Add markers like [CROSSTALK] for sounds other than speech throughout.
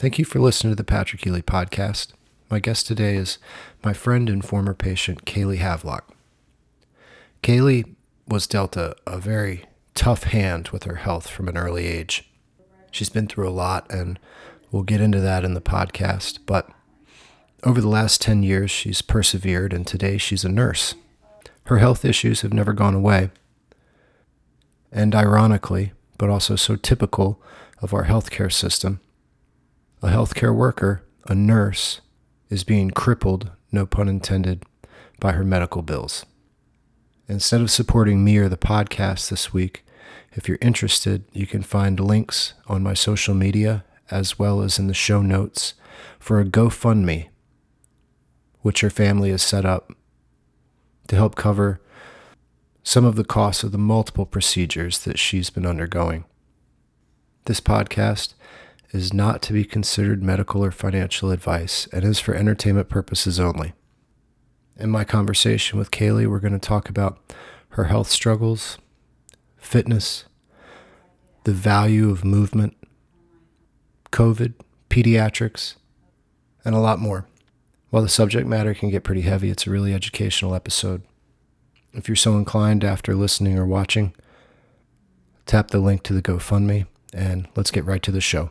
Thank you for listening to the Patrick Eley podcast. My guest today is my friend and former patient, Kailee Havlock. Kailee was dealt a, a very tough hand with her health from an early age. She's been through a lot, and we'll get into that in the podcast. But over the last 10 years, she's persevered, and today she's a nurse. Her health issues have never gone away. And ironically, but also so typical of our healthcare system, a healthcare worker, a nurse, is being crippled, no pun intended, by her medical bills. Instead of supporting me or the podcast this week, if you're interested, you can find links on my social media as well as in the show notes for a GoFundMe, which her family has set up to help cover some of the costs of the multiple procedures that she's been undergoing. This podcast is not to be considered medical or financial advice and is for entertainment purposes only. In my conversation with Kailee, we're going to talk about her health struggles, fitness, the value of movement, COVID, pediatrics, and a lot more. While the subject matter can get pretty heavy, it's a really educational episode. If you're so inclined after listening or watching, tap the link to the GoFundMe and let's get right to the show.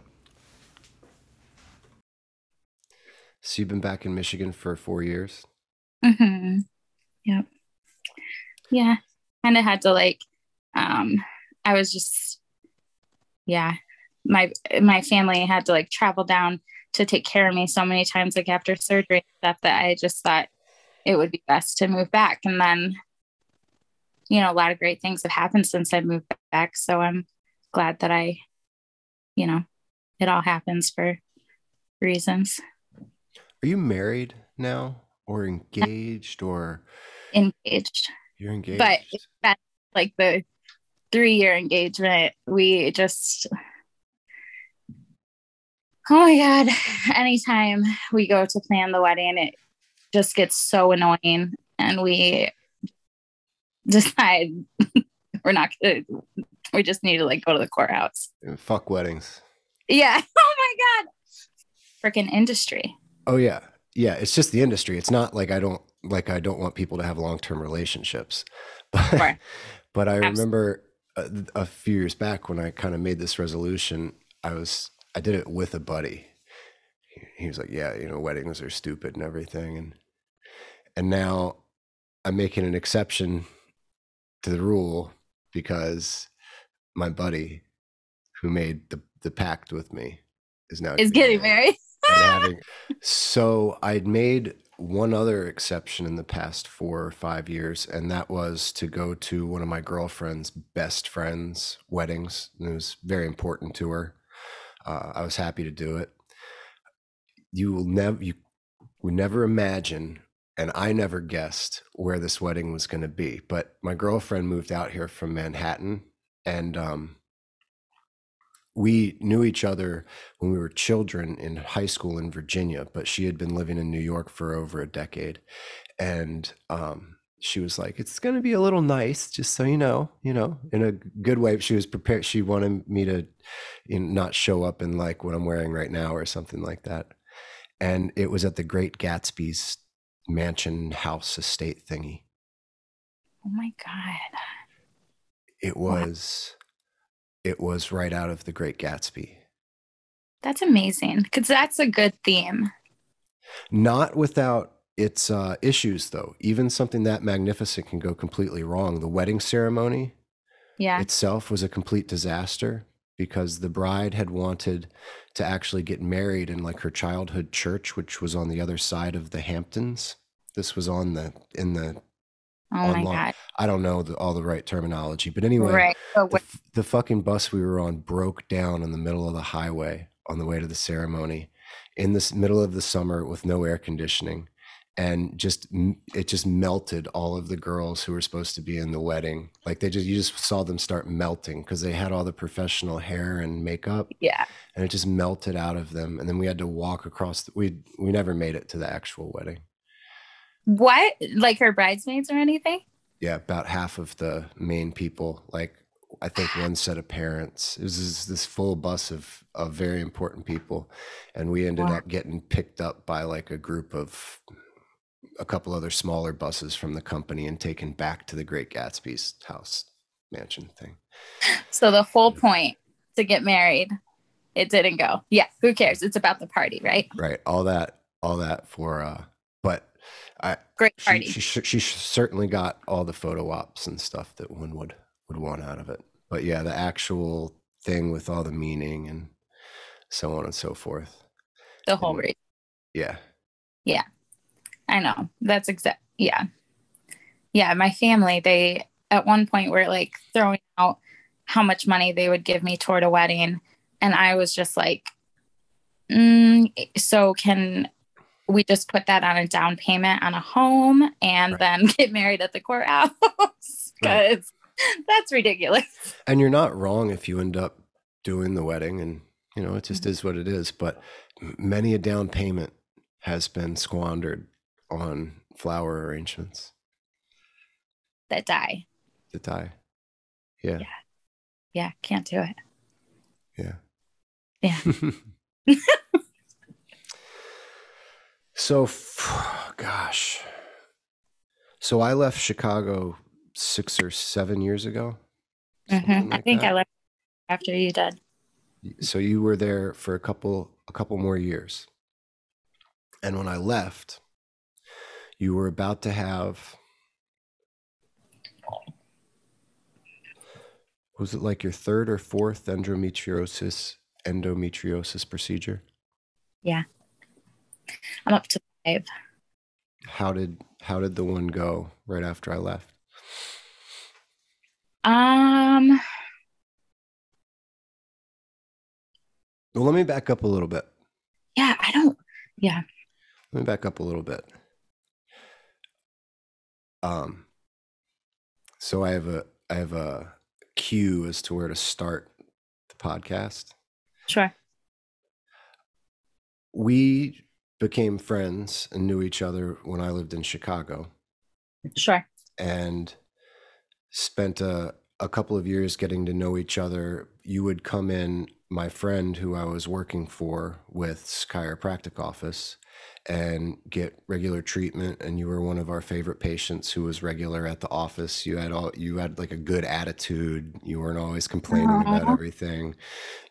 So you've been back in Michigan for four years? Mm-hmm. Yep. Yeah. Kind of had to like, um, I was just, yeah, my, my family had to like travel down to take care of me so many times, like after surgery stuff that I just thought it would be best to move back. And then, you know, a lot of great things have happened since I moved back. So I'm glad that I, you know, it all happens for reasons. Are you married now or engaged or engaged? You're engaged. But like the three year engagement. We just oh my god. Anytime we go to plan the wedding, it just gets so annoying and we decide [LAUGHS] we're not gonna we just need to like go to the courthouse. Fuck weddings. Yeah. [LAUGHS] Oh my god. Freaking industry. Oh yeah, yeah. It's just the industry. It's not like I don't like I don't want people to have long term relationships, [LAUGHS] but right. but I Absolutely. remember uh, a, a few years back when I kind of made this resolution. I was I did it with a buddy. He was like, "Yeah, you know, weddings are stupid and everything," and and now I'm making an exception to the rule because my buddy who made the the pact with me is now is getting married. married [LAUGHS] having, so I'd made one other exception in the past four or five years, and that was to go to one of my girlfriend's best friends' weddings. And it was very important to her. Uh, I was happy to do it. You will never, you would never imagine, and I never guessed where this wedding was going to be. But my girlfriend moved out here from Manhattan, and um, we knew each other when we were children in high school in Virginia, but she had been living in New York for over a decade. And um, she was like, It's going to be a little nice, just so you know, you know, in a good way. She was prepared. She wanted me to you know, not show up in like what I'm wearing right now or something like that. And it was at the Great Gatsby's mansion house estate thingy. Oh my God. It was it was right out of The Great Gatsby. That's amazing because that's a good theme. Not without its uh, issues, though. Even something that magnificent can go completely wrong. The wedding ceremony yeah. itself was a complete disaster because the bride had wanted to actually get married in like her childhood church, which was on the other side of the Hamptons. This was on the in the Oh my god! I don't know the, all the right terminology, but anyway, right. so the, the fucking bus we were on broke down in the middle of the highway on the way to the ceremony in the middle of the summer with no air conditioning, and just it just melted all of the girls who were supposed to be in the wedding. Like they just you just saw them start melting because they had all the professional hair and makeup. Yeah, and it just melted out of them, and then we had to walk across. The, we we never made it to the actual wedding. What? Like her bridesmaids or anything? Yeah, about half of the main people. Like I think one set of parents. It was this, this full bus of of very important people, and we ended Wow. up getting picked up by like a group of a couple other smaller buses from the company and taken back to the Great Gatsby's house mansion thing. So the whole point to get married, it didn't go. Yeah, who cares? It's about the party, right? Right, all that, all that for. uh I Great she party. she, sh- she certainly got all the photo ops and stuff that one would would want out of it. But yeah, the actual thing with all the meaning and so on and so forth. the whole and- reason. Yeah, I know. That's exact. Yeah. Yeah. My family, they at one point were like throwing out how much money they would give me toward a wedding. And I was just like, mm, so can we just put that on a down payment on a home and Right. then [LAUGHS] get married at the courthouse? [LAUGHS] Right. Because that's ridiculous. [LAUGHS] and you're not wrong if you end up doing the wedding, and you know it just Mm-hmm. is what it is. But many a down payment has been squandered on flower arrangements That die. to die. Yeah, Yeah. Yeah. Can't do it. yeah, Yeah. So, [SIGHS] gosh. So I left Chicago six or seven years ago. Mhm. something I think that. I left after you did. so you were there for a couple a couple more years and when i left you were about to have was it like your third or fourth endometriosis endometriosis procedure I'm up to five. how did how did the one go right after i left Um, well let me back up a little bit yeah, I don't. Yeah. Let me back up a little bit. Um, so I have a I have a cue as to where to start the podcast. Sure. We became friends and knew each other when I lived in Chicago Sure. and spent a, a couple of years getting to know each other. You would come in, my friend who I was working for with chiropractic office and get regular treatment and you were one of our favorite patients who was regular at the office you had all you had like a good attitude you weren't always complaining about everything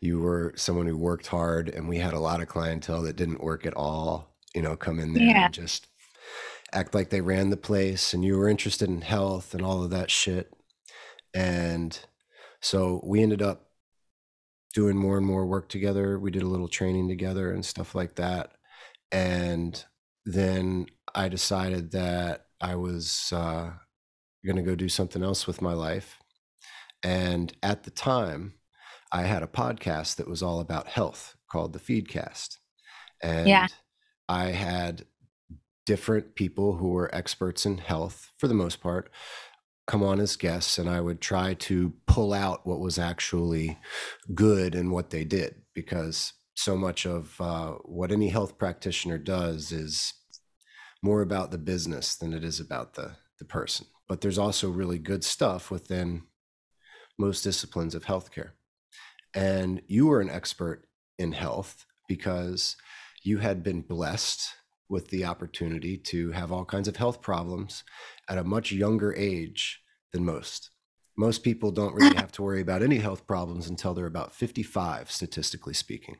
you were someone who worked hard and we had a lot of clientele that didn't work at all you know come in there Yeah. and just act like they ran the place and you were interested in health and all of that shit and so we ended up doing more and more work together. We did a little training together and stuff like that. And then i decided that i was uh, going to go do something else with my life. And at the time i had a podcast that was all about health called the feedcast. And i had different people who were experts in health for the most part come on as guests and i would try to pull out what was actually good in what they did because so much of uh, what any health practitioner does is more about the business than it is about the the person. But there's also really good stuff within most disciplines of healthcare. And you were an expert in health because you had been blessed with the opportunity to have all kinds of health problems at a much younger age than most. Most people don't really have to worry about any health problems until they're about 55, statistically speaking.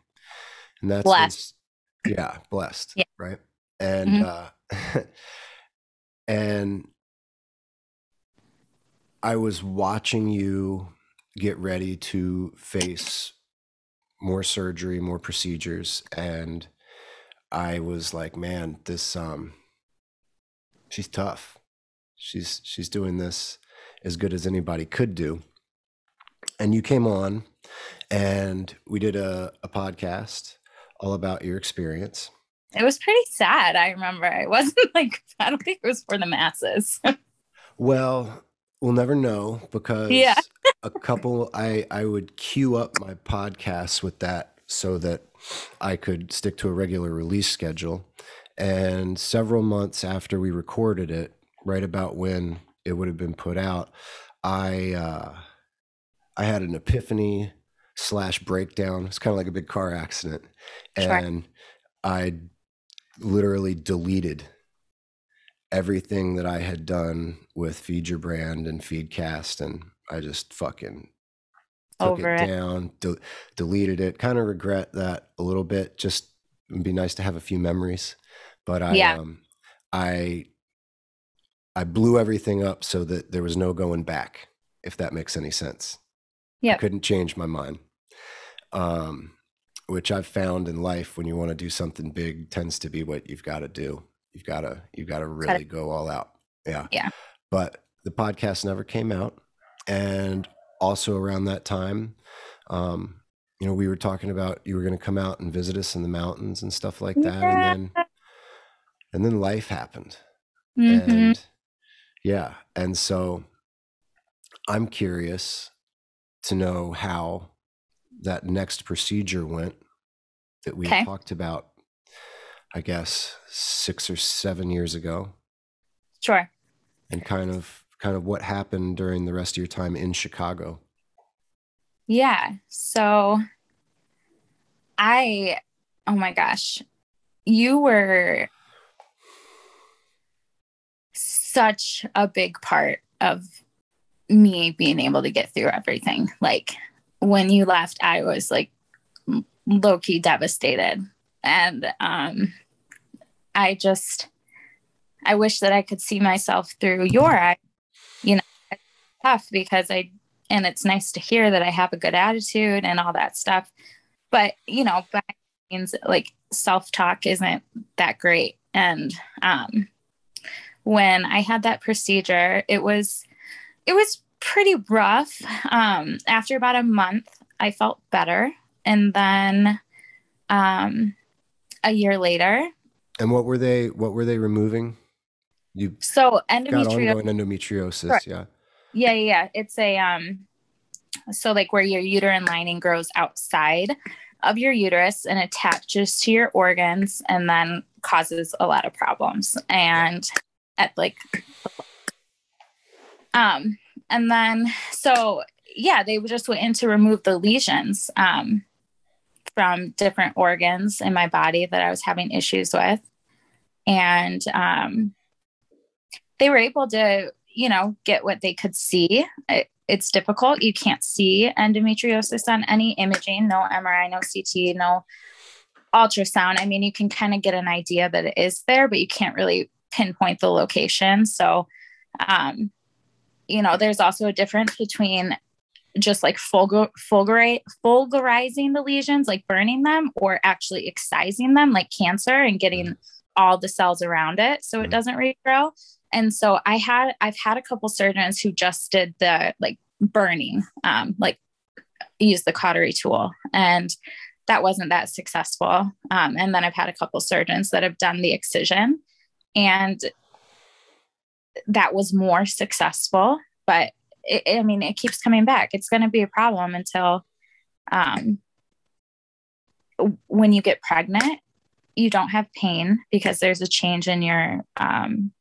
And that's Blessed. yeah, blessed, Yeah. right? And Mhm. uh [LAUGHS] and I was watching you get ready to face more surgery, more procedures and I was like, man, this um she's tough. She's she's doing this as good as anybody could do. And you came on and we did a, a podcast all about your experience. It was pretty sad. I remember. It wasn't [LAUGHS] like, I don't think it was for the masses. [LAUGHS] Well, we'll never know because Yeah. [LAUGHS] a couple I I would queue up my podcasts with that so that I could stick to a regular release schedule. And several months after we recorded it, right about when it would have been put out, I uh I had an epiphany slash breakdown. It's kind of like a big car accident, Sure. and I literally deleted everything that I had done with Feed Your Brand and Feedcast, and I just fucking took Over it it. down, de- deleted it. Kind of regret that a little bit. Just it'd be nice to have a few memories, but I Yeah. um, I I blew everything up so that there was no going back. If that makes any sense. I Yep. couldn't change my mind. Um, which I've found in life when you want to do something big tends to be what you've got to do. You've got to you've got to really go all out. Yeah. Yeah. But the podcast never came out, and also around that time, um, you know, we were talking about you were going to come out and visit us in the mountains and stuff like that, Yeah. and then and then life happened Mhm. and yeah and so i'm curious to know how that next procedure went that we Okay. talked about i guess six or seven years ago Sure. and kind of kind of what happened during the rest of your time in chicago Yeah. So I, oh my gosh, you were such a big part of me being able to get through everything. Like when you left, I was like low key devastated. And um, I just, I wish that I could see myself through your eyes. You know, it's tough because I and it's nice to hear that I have a good attitude and all that stuff. But you know, by means like self talk isn't that great. And um, when I had that procedure, it was it was pretty rough. Um, after about a month, I felt better, and then um, a year later, and what were they what were they removing you so endometriosis. endometriosis Correct. yeah Yeah, yeah, yeah. It's a um so like where your uterine lining grows outside of your uterus and attaches to your organs and then causes a lot of problems. And at like um and then so yeah, they just went in to remove the lesions um from different organs in my body that I was having issues with. And um they were able to you know get what they could see. It, it's difficult. You can't see endometriosis on any imaging no mri no ct no ultrasound. I mean you can kind of get an idea that it is there but you can't really pinpoint the location. So um you know there's also a difference between just like fulgur- fulgurate, fulgurizing the lesions like burning them or actually excising them like cancer and getting all the cells around it so it Mhm. doesn't regrow. And so i had i've had a couple surgeons who just did the like burning um like use the cautery tool and that wasn't that successful. Um, and then i've had a couple surgeons that have done the excision and that was more successful but it, i mean it keeps coming back. It's going to be a problem until um, when you get pregnant you don't have pain because there's a change in your um,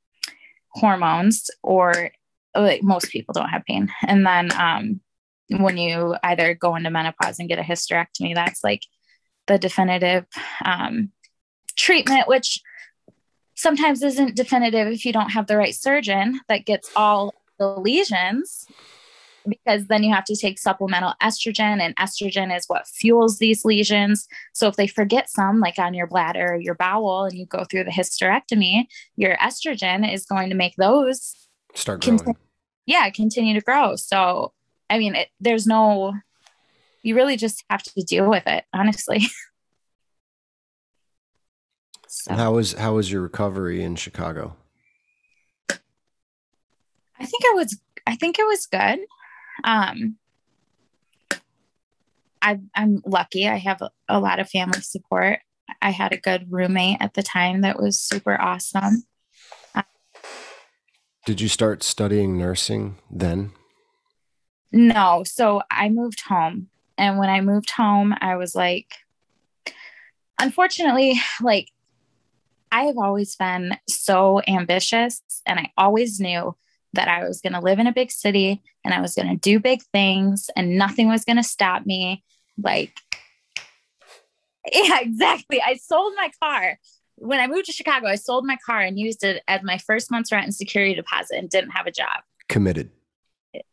hormones or like most people don't have pain. And then um, when you either go into menopause and get a hysterectomy that's like the definitive um, treatment which sometimes isn't definitive if you don't have the right surgeon that gets all the lesions because then you have to take supplemental estrogen and estrogen is what fuels these lesions. So if they forget some like on your bladder or your bowel and you go through the hysterectomy your estrogen is going to make those start growing. Yeah continue to grow. So i mean it, there's no you really just have to deal with it honestly [LAUGHS] so and how was how was your recovery in chicago? I think it was i think it was good. Um I, i'm lucky. I have a, a lot of family support. I had a good roommate at the time that was super awesome. Did you start studying nursing then? No. So I moved home. And when I moved home, I was like, unfortunately, like, I have always been so ambitious and I always knew that I was going to live in a big city and I was going to do big things and nothing was going to stop me. Like, [LAUGHS] yeah, exactly. I sold my car. When I moved to Chicago, I sold my car and used it as my first month's rent and security deposit and didn't have a job. Committed.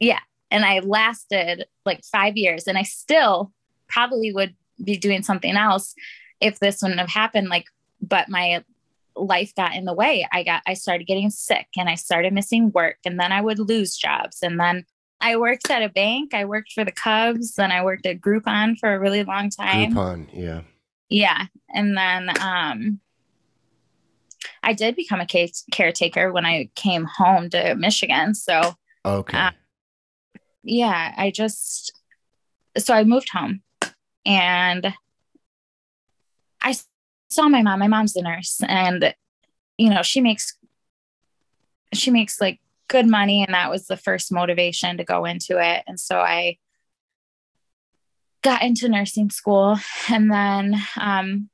Yeah. And I lasted like five years and I still probably would be doing something else if this wouldn't have happened. Like, but my life got in the way. I got, I started getting sick and I started missing work and then I would lose jobs. And then I worked at a bank. I worked for the Cubs. Then I worked at Groupon for a really long time. Groupon, yeah. Yeah. And then um, I did become a case caretaker when I came home to Michigan. So, okay. Uh, yeah, I just, so I moved home and I saw my mom. My mom's a nurse and, you know, she makes, she makes like good money. And that was the first motivation to go into it. And so I got into nursing school. And then um,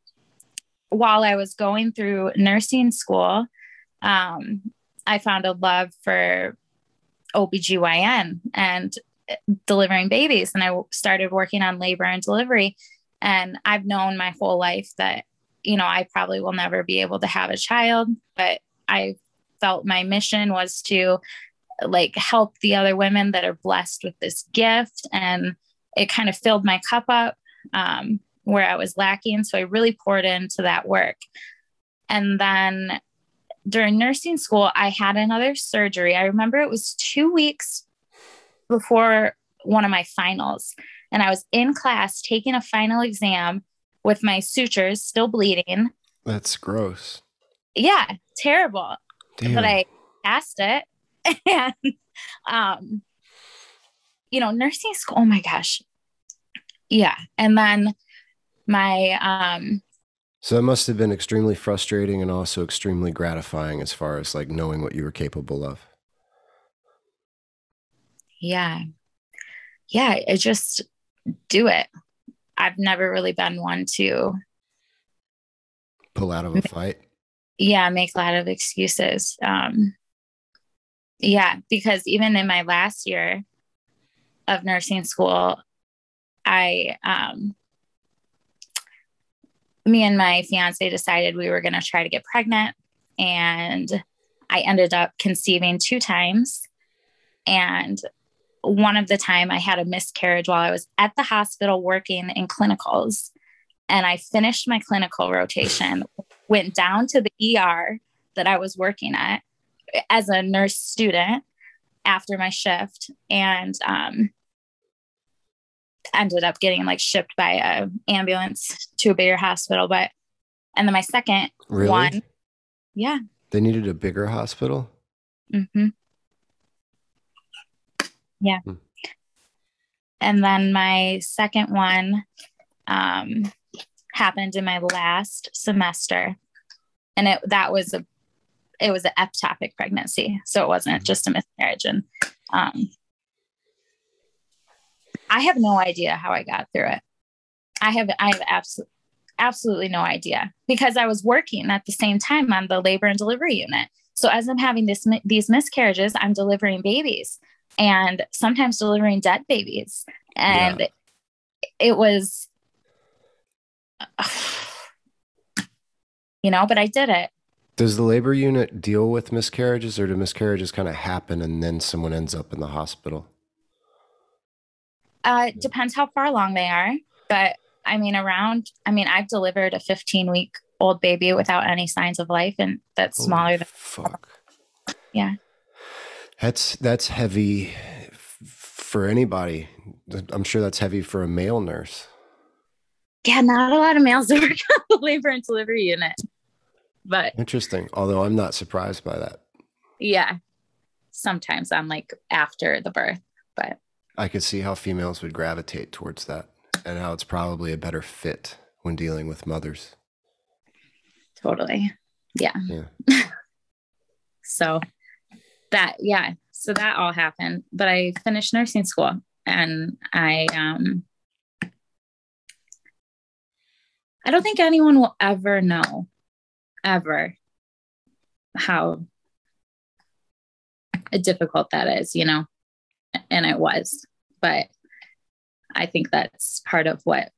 while I was going through nursing school, um, I found a love for OBGYN and delivering babies. And I started working on labor and delivery. And I've known my whole life that, you know, I probably will never be able to have a child, but I felt my mission was to like help the other women that are blessed with this gift. And it kind of filled my cup up um, where I was lacking. So I really poured into that work. And then during nursing school, I had another surgery. I remember it was two weeks before one of my finals. And I was in class taking a final exam with my sutures still bleeding. That's gross. Yeah, terrible. Damn. But I passed it. [LAUGHS] and, um, you know, nursing school, oh my gosh. Yeah. And then my, um, so that must have been extremely frustrating and also extremely gratifying as far as like knowing what you were capable of. Yeah. Yeah. I just do it. I've never really been one to pull out of a fight. Yeah. Make a lot of excuses. Um, yeah. Because even in my last year of nursing school, I, um, me and my fiance decided we were going to try to get pregnant. And I ended up conceiving two times. And one of the time I had a miscarriage while I was at the hospital working in clinicals. And I finished my clinical rotation, went down to the ER that I was working at as a nurse student after my shift. And um, ended up getting like shipped by a ambulance to a bigger hospital. But and then my second really? one, yeah, they needed a bigger hospital. Mm-hmm. Yeah. Hmm. And then my second one um, happened in my last semester, and it that was a it was an ectopic pregnancy, so it wasn't hmm. just a miscarriage. And um, I have no idea how I got through it. I have I have absolutely absolutely no idea because I was working at the same time on the labor and delivery unit. So as I'm having this these miscarriages, I'm delivering babies and sometimes delivering dead babies. And yeah. it was [SIGHS] you know, but I did it. Does the labor unit deal with miscarriages or do miscarriages kind of happen and then someone ends up in the hospital? Uh, depends how far along they are, but I mean, around. I mean, I've delivered a 15 week old baby without any signs of life, and that's Holy smaller than. Fuck. Yeah. That's that's heavy for anybody. I'm sure that's heavy for a male nurse. Yeah, not a lot of males [LAUGHS] work on the labor and delivery unit, but interesting. Although I'm not surprised by that. Yeah, sometimes I'm like after the birth, but I could see how females would gravitate towards that and how it's probably a better fit when dealing with mothers. Totally. Yeah. yeah. [LAUGHS] so that, yeah. So that all happened. But I finished nursing school and I, um, I don't think anyone will ever know, ever, how difficult that is, you know, and it was. But I think that's part of what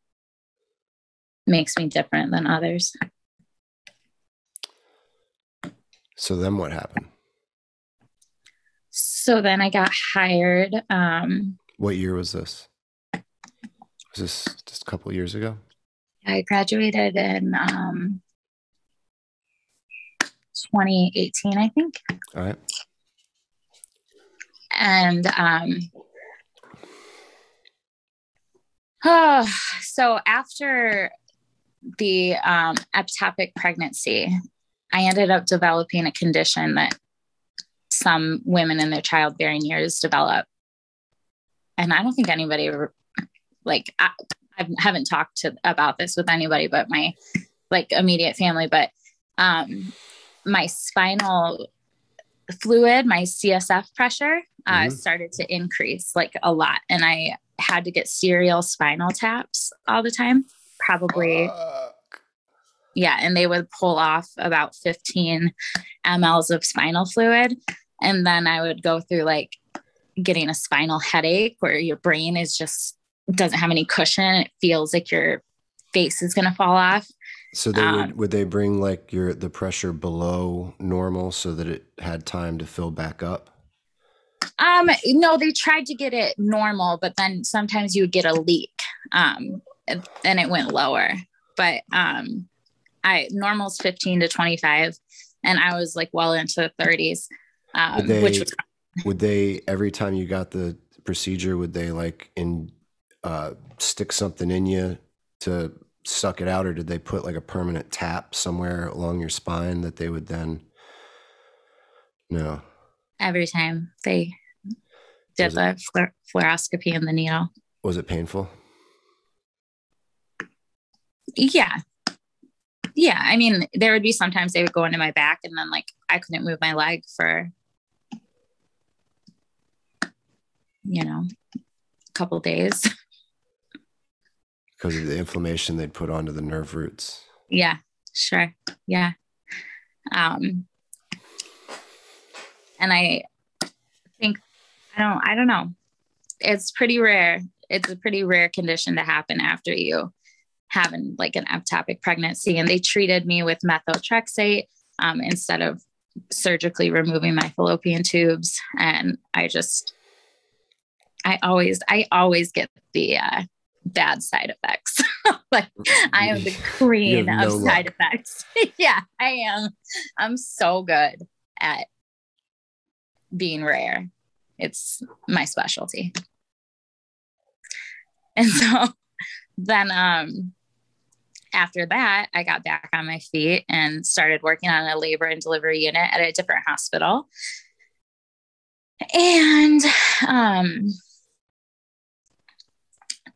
makes me different than others. So then what happened? So then I got hired. Um, what year was this? Was this just a couple years ago? I graduated in um, 2018, I think. All right. And um, oh, so after the um, ectopic pregnancy, I ended up developing a condition that some women in their childbearing years develop. And I don't think anybody like I, I haven't talked to about this with anybody but my like immediate family, but um my spinal fluid, my CSF pressure uh, mm-hmm. started to increase like a lot. And I had to get serial spinal taps all the time, probably. Yeah. And they would pull off about 15 mLs of spinal fluid. And then I would go through like getting a spinal headache where your brain is just doesn't have any cushion. It feels like your face is going to fall off. So they um, would would they bring like your the pressure below normal so that it had time to fill back up? Um, no, they tried to get it normal, but then sometimes you would get a leak, um, and, and it went lower. But um, I normal's fifteen to twenty five, and I was like well into the thirties, um, they, which was. Would they every time you got the procedure? Would they like in uh, stick something in you to suck it out, or did they put like a permanent tap somewhere along your spine that they would then? No. Every time they did the fluor- fluoroscopy in the needle. Was it painful? Yeah. Yeah. I mean, there would be sometimes they would go into my back and then like I couldn't move my leg for, you know, a couple days. [LAUGHS] because of the inflammation they'd put onto the nerve roots. Yeah, sure. Yeah. Um, and I think I don't I don't know. It's pretty rare. It's a pretty rare condition to happen after you having like an ectopic pregnancy. And they treated me with methotrexate um, instead of surgically removing my fallopian tubes. And I just I always I always get the uh, bad side effects. [LAUGHS] like I am the [LAUGHS] queen of no side luck. effects. [LAUGHS] yeah, I am. I'm so good at being rare. It's my specialty. And so then um after that, I got back on my feet and started working on a labor and delivery unit at a different hospital. And um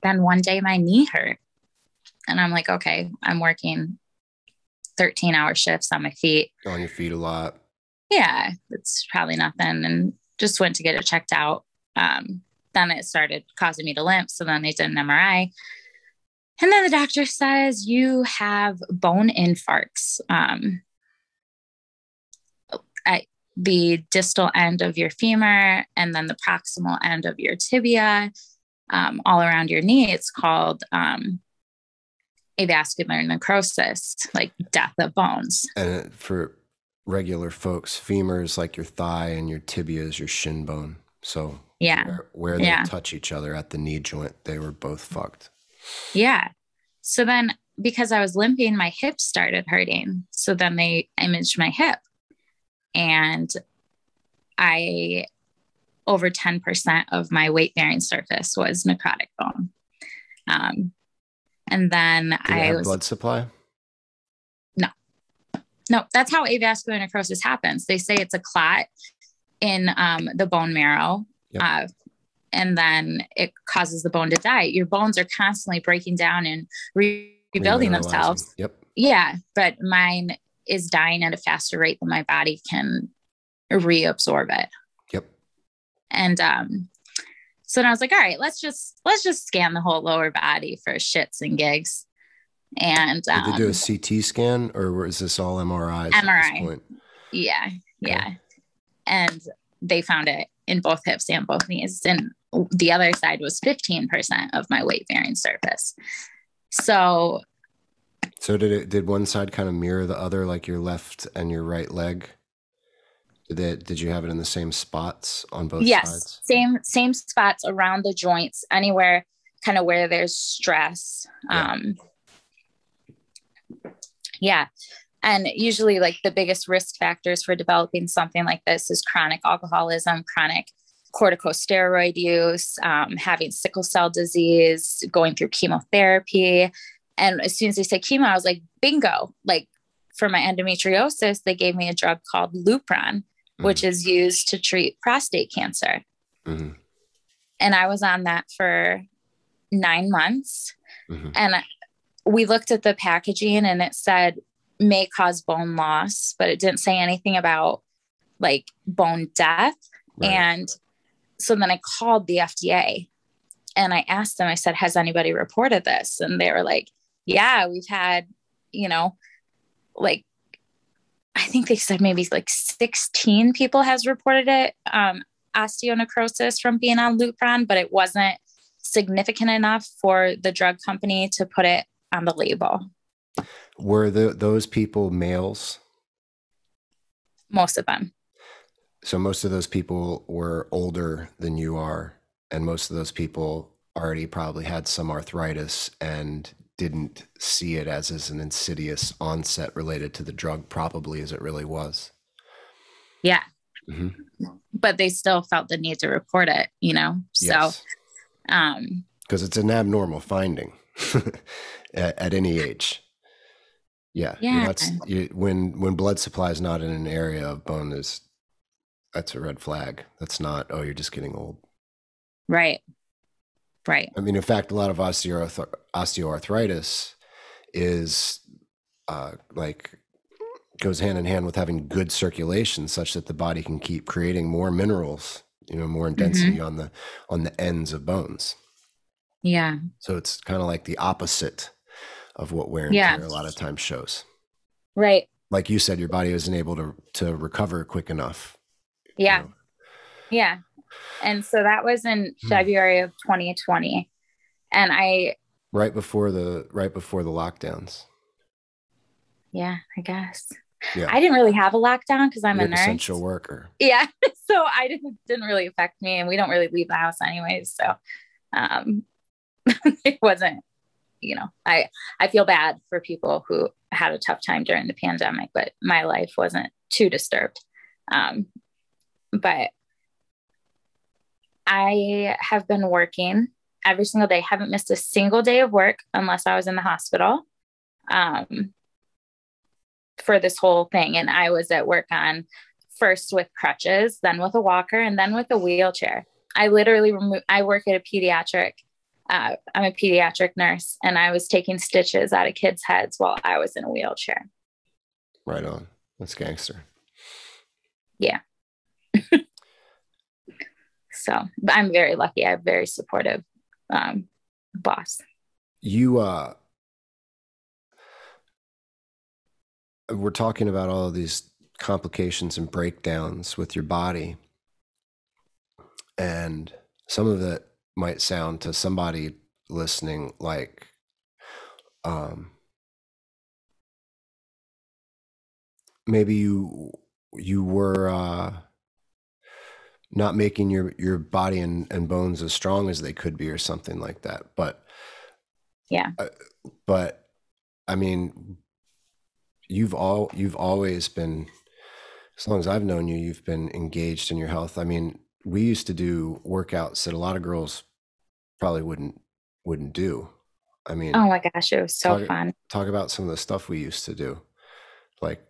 then one day my knee hurt. And I'm like, okay, I'm working 13 hour shifts on my feet. On your feet a lot. Yeah, it's probably nothing. And just went to get it checked out. Um, then it started causing me to limp. So then they did an MRI. And then the doctor says, you have bone infarcts um, at the distal end of your femur and then the proximal end of your tibia um, all around your knee. It's called um, avascular necrosis, like death of bones. And for regular folks, femurs like your thigh and your tibia is your shin bone. So yeah, where, where they yeah. touch each other at the knee joint, they were both fucked. Yeah. So then because I was limping, my hip started hurting. So then they imaged my hip and I over 10% of my weight bearing surface was necrotic bone. Um, and then Did I was blood supply. No, no, that's how avascular necrosis happens. They say it's a clot in um, the bone marrow. Yep. Uh, and then it causes the bone to die. Your bones are constantly breaking down and re- rebuilding themselves. Yep. Yeah, but mine is dying at a faster rate than my body can reabsorb it. And um, so then I was like, all right, let's just let's just scan the whole lower body for shits and gigs. And um, did they do a um, CT scan or is this all MRIs? MRI. Yeah, yeah. And they found it in both hips and both knees. And the other side was 15% of my weight bearing surface. So, so did it, did one side kind of mirror the other, like your left and your right leg? Did it, did you have it in the same spots on both sides? yes, sides? Same, same spots around the joints, anywhere kind of where there's stress. Yeah. Um, yeah. And usually, like the biggest risk factors for developing something like this is chronic alcoholism, chronic corticosteroid use, um, having sickle cell disease, going through chemotherapy. And as soon as they said chemo, I was like, bingo. Like for my endometriosis, they gave me a drug called Lupron, mm-hmm. which is used to treat prostate cancer. Mm-hmm. And I was on that for nine months. Mm-hmm. And we looked at the packaging and it said may cause bone loss, but it didn't say anything about like bone death. Right. And so then I called the FDA and I asked them, I said, Has anybody reported this? And they were like, Yeah, we've had, you know, like, I think they said maybe like 16 people has reported it, um, osteonecrosis from being on Lupron, but it wasn't significant enough for the drug company to put it on the label. Were the, those people males? Most of them. So most of those people were older than you are, and most of those people already probably had some arthritis and didn't see it as, as an insidious onset related to the drug, probably as it really was. Yeah. Mm-hmm. But they still felt the need to report it, you know? Yes. So, um, because it's an abnormal finding [LAUGHS] at, at, any age. Yeah. Yeah. You, when, when blood supply is not in an area of bone, there's, that's a red flag. That's not, oh, you're just getting old. Right. Right. I mean, in fact, a lot of osteoarth- osteoarthritis is uh, like goes hand in hand with having good circulation, such that the body can keep creating more minerals, you know, more density mm-hmm. on the on the ends of bones. Yeah. So it's kind of like the opposite of what wear and yeah. tear a lot of times shows. Right. Like you said, your body isn't able to to recover quick enough yeah. You know? Yeah. And so that was in hmm. February of 2020. And I right before the right before the lockdowns. Yeah, I guess. Yeah. I didn't really have a lockdown because I'm You're a nurse. Essential worker. Yeah. [LAUGHS] So I didn't didn't really affect me and we don't really leave the house anyways. So um [LAUGHS] it wasn't, you know, I I feel bad for people who had a tough time during the pandemic, but my life wasn't too disturbed. Um, but I have been working every single day, haven't missed a single day of work unless I was in the hospital um, for this whole thing. And I was at work on first with crutches, then with a walker, and then with a wheelchair. I literally I work at a pediatric, uh, I'm a pediatric nurse, and I was taking stitches out of kids' heads while I was in a wheelchair. Right on. That's gangster. Yeah. So I'm very lucky. I have very supportive um, boss. You uh we're talking about all of these complications and breakdowns with your body. And some of it might sound to somebody listening like um maybe you you were uh not making your your body and, and bones as strong as they could be or something like that but yeah. Uh, but i mean you've all you've always been as long as i've known you you've been engaged in your health. I mean we used to do workouts that a lot of girls probably wouldn't wouldn't do. I mean oh my gosh it was so talk, fun. talk about some of the stuff we used to do. Like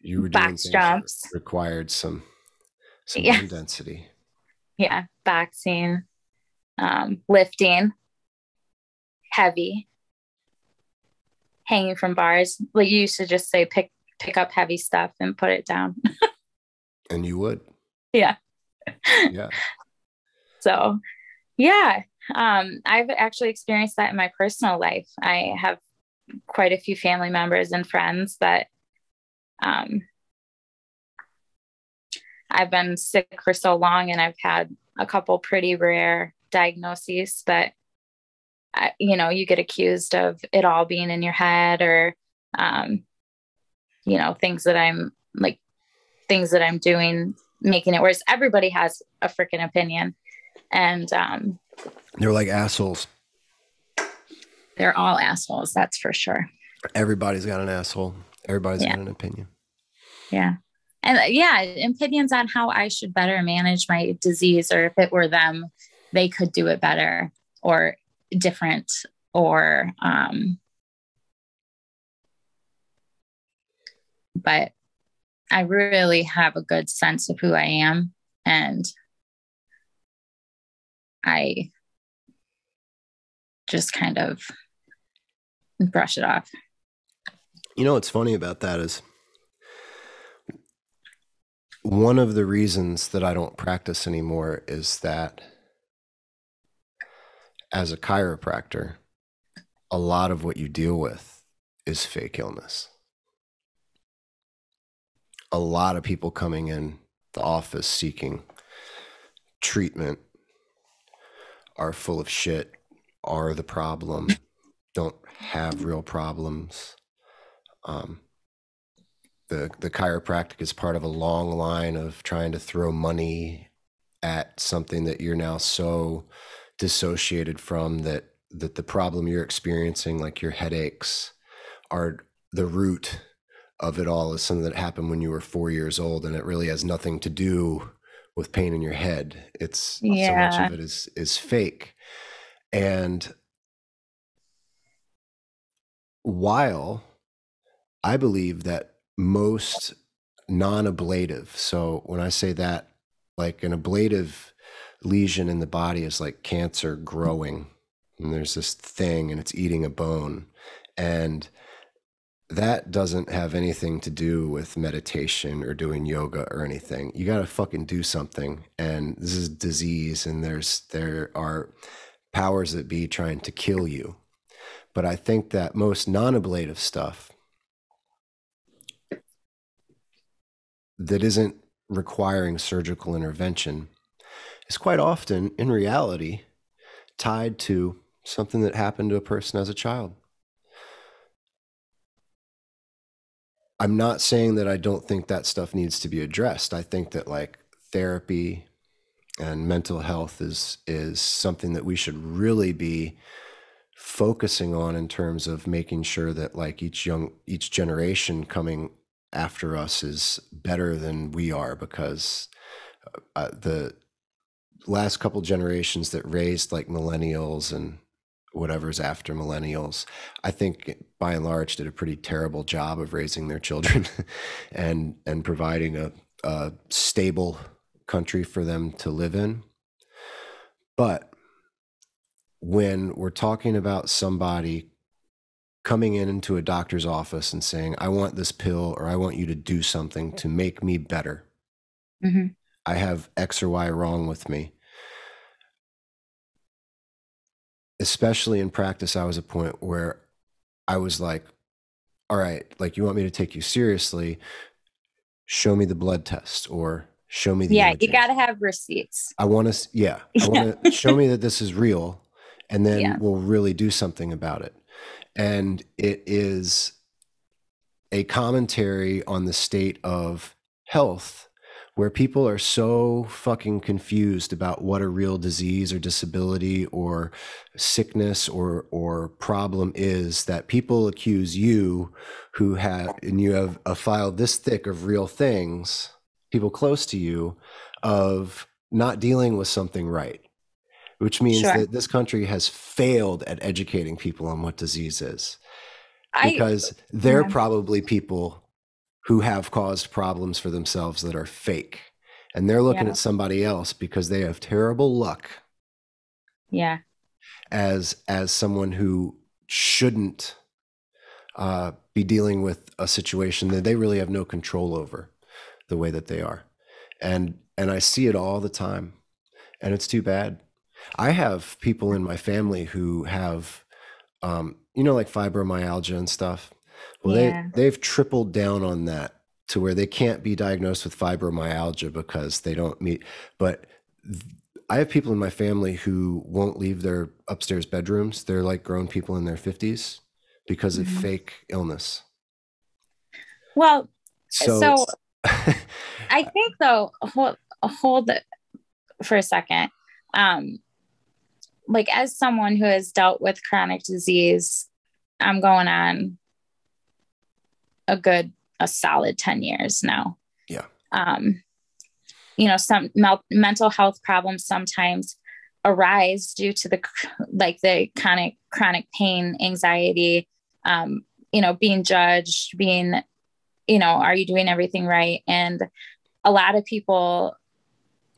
you were doing Box jumps. required some some yeah. density. Yeah, boxing, um, lifting, heavy, hanging from bars. Like you used to just say, pick pick up heavy stuff and put it down. [LAUGHS] and you would. Yeah. Yeah. [LAUGHS] so, yeah, um, I've actually experienced that in my personal life. I have quite a few family members and friends that um, I've been sick for so long and I've had a couple pretty rare diagnoses that you know you get accused of it all being in your head or um, you know things that i'm like things that i'm doing making it worse. Everybody has a freaking opinion. And um, they're like assholes. They're all assholes that's for sure. Everybody's got an asshole. Everybody's yeah. got an opinion. Yeah and uh, yeah opinions on how i should better manage my disease or if it were them they could do it better or different or um but I really have a good sense of who I am and I just kind of brush it off. You know what's funny about that is one of the reasons that I don't practice anymore is that as a chiropractor, a lot of what you deal with is fake illness. A lot of people coming in the office seeking treatment are full of shit, are the problem, don't have real problems. Um, the the chiropractic is part of a long line of trying to throw money at something that you're now so dissociated from that that the problem you're experiencing like your headaches are the root of it all is something that happened when you were four years old and it really has nothing to do with pain in your head it's yeah. so much of it is is fake and while i believe that most non-ablative. So when i say that like an ablative lesion in the body is like cancer growing and there's this thing and it's eating a bone and that doesn't have anything to do with meditation or doing yoga or anything. You got to fucking do something and this is disease and there's there are powers that be trying to kill you. But i think that most non-ablative stuff that isn't requiring surgical intervention is quite often, in reality, tied to something that happened to a person as a child. I'm not saying that I don't think that stuff needs to be addressed. I think that like therapy and mental health is is something that we should really be focusing on in terms of making sure that like each young each generation coming after us is better than we are because uh, the last couple generations that raised like millennials and whatever's after millennials, I think by and large did a pretty terrible job of raising their children [LAUGHS] and and providing a, a stable country for them to live in. But when we're talking about somebody coming in into a doctor's office and saying, I want this pill or I want you to do something to make me better. Mm-hmm. I have X or Y wrong with me. especially in practice, I was a point where I was like, all right, like you want me to take you seriously, show me the blood test or show me the Yeah, you got to have receipts. I want to yeah, I want to [LAUGHS] show me that this is real and then yeah. we'll really do something about it. And it is a commentary on the state of health where people are so fucking confused about what a real disease or disability or sickness or or problem is that people accuse you who have and you have uh, a file this thick of real things people close to you of not dealing with something right which means sure. that this country has failed at educating people on what disease is because I, they're yeah. probably people who have caused problems for themselves that are fake. And they're looking yeah. at somebody else because they have terrible luck. Yeah. As as someone who shouldn't uh, be dealing with a situation that they really have no control over the way that they are. And and I see it all the time. And it's too bad. I have people in my family who have um, you know, like fibromyalgia and stuff. Well, yeah. they they've tripled down on that to where they can't be diagnosed with fibromyalgia because they don't meet. But I have people in my family who won't leave their upstairs bedrooms. They're like grown people in their 50s because of mm-hmm. fake illness. Well, so, so [LAUGHS] I think though, hold, hold for a second. Um, like as someone who has dealt with chronic disease, I'm going on a good, a solid 10 years now. Yeah. Um, you know, some mel- mental health problems sometimes arise due to the like the chronic chronic pain, anxiety, um, you know, being judged, being, you know, are you doing everything right? And a lot of people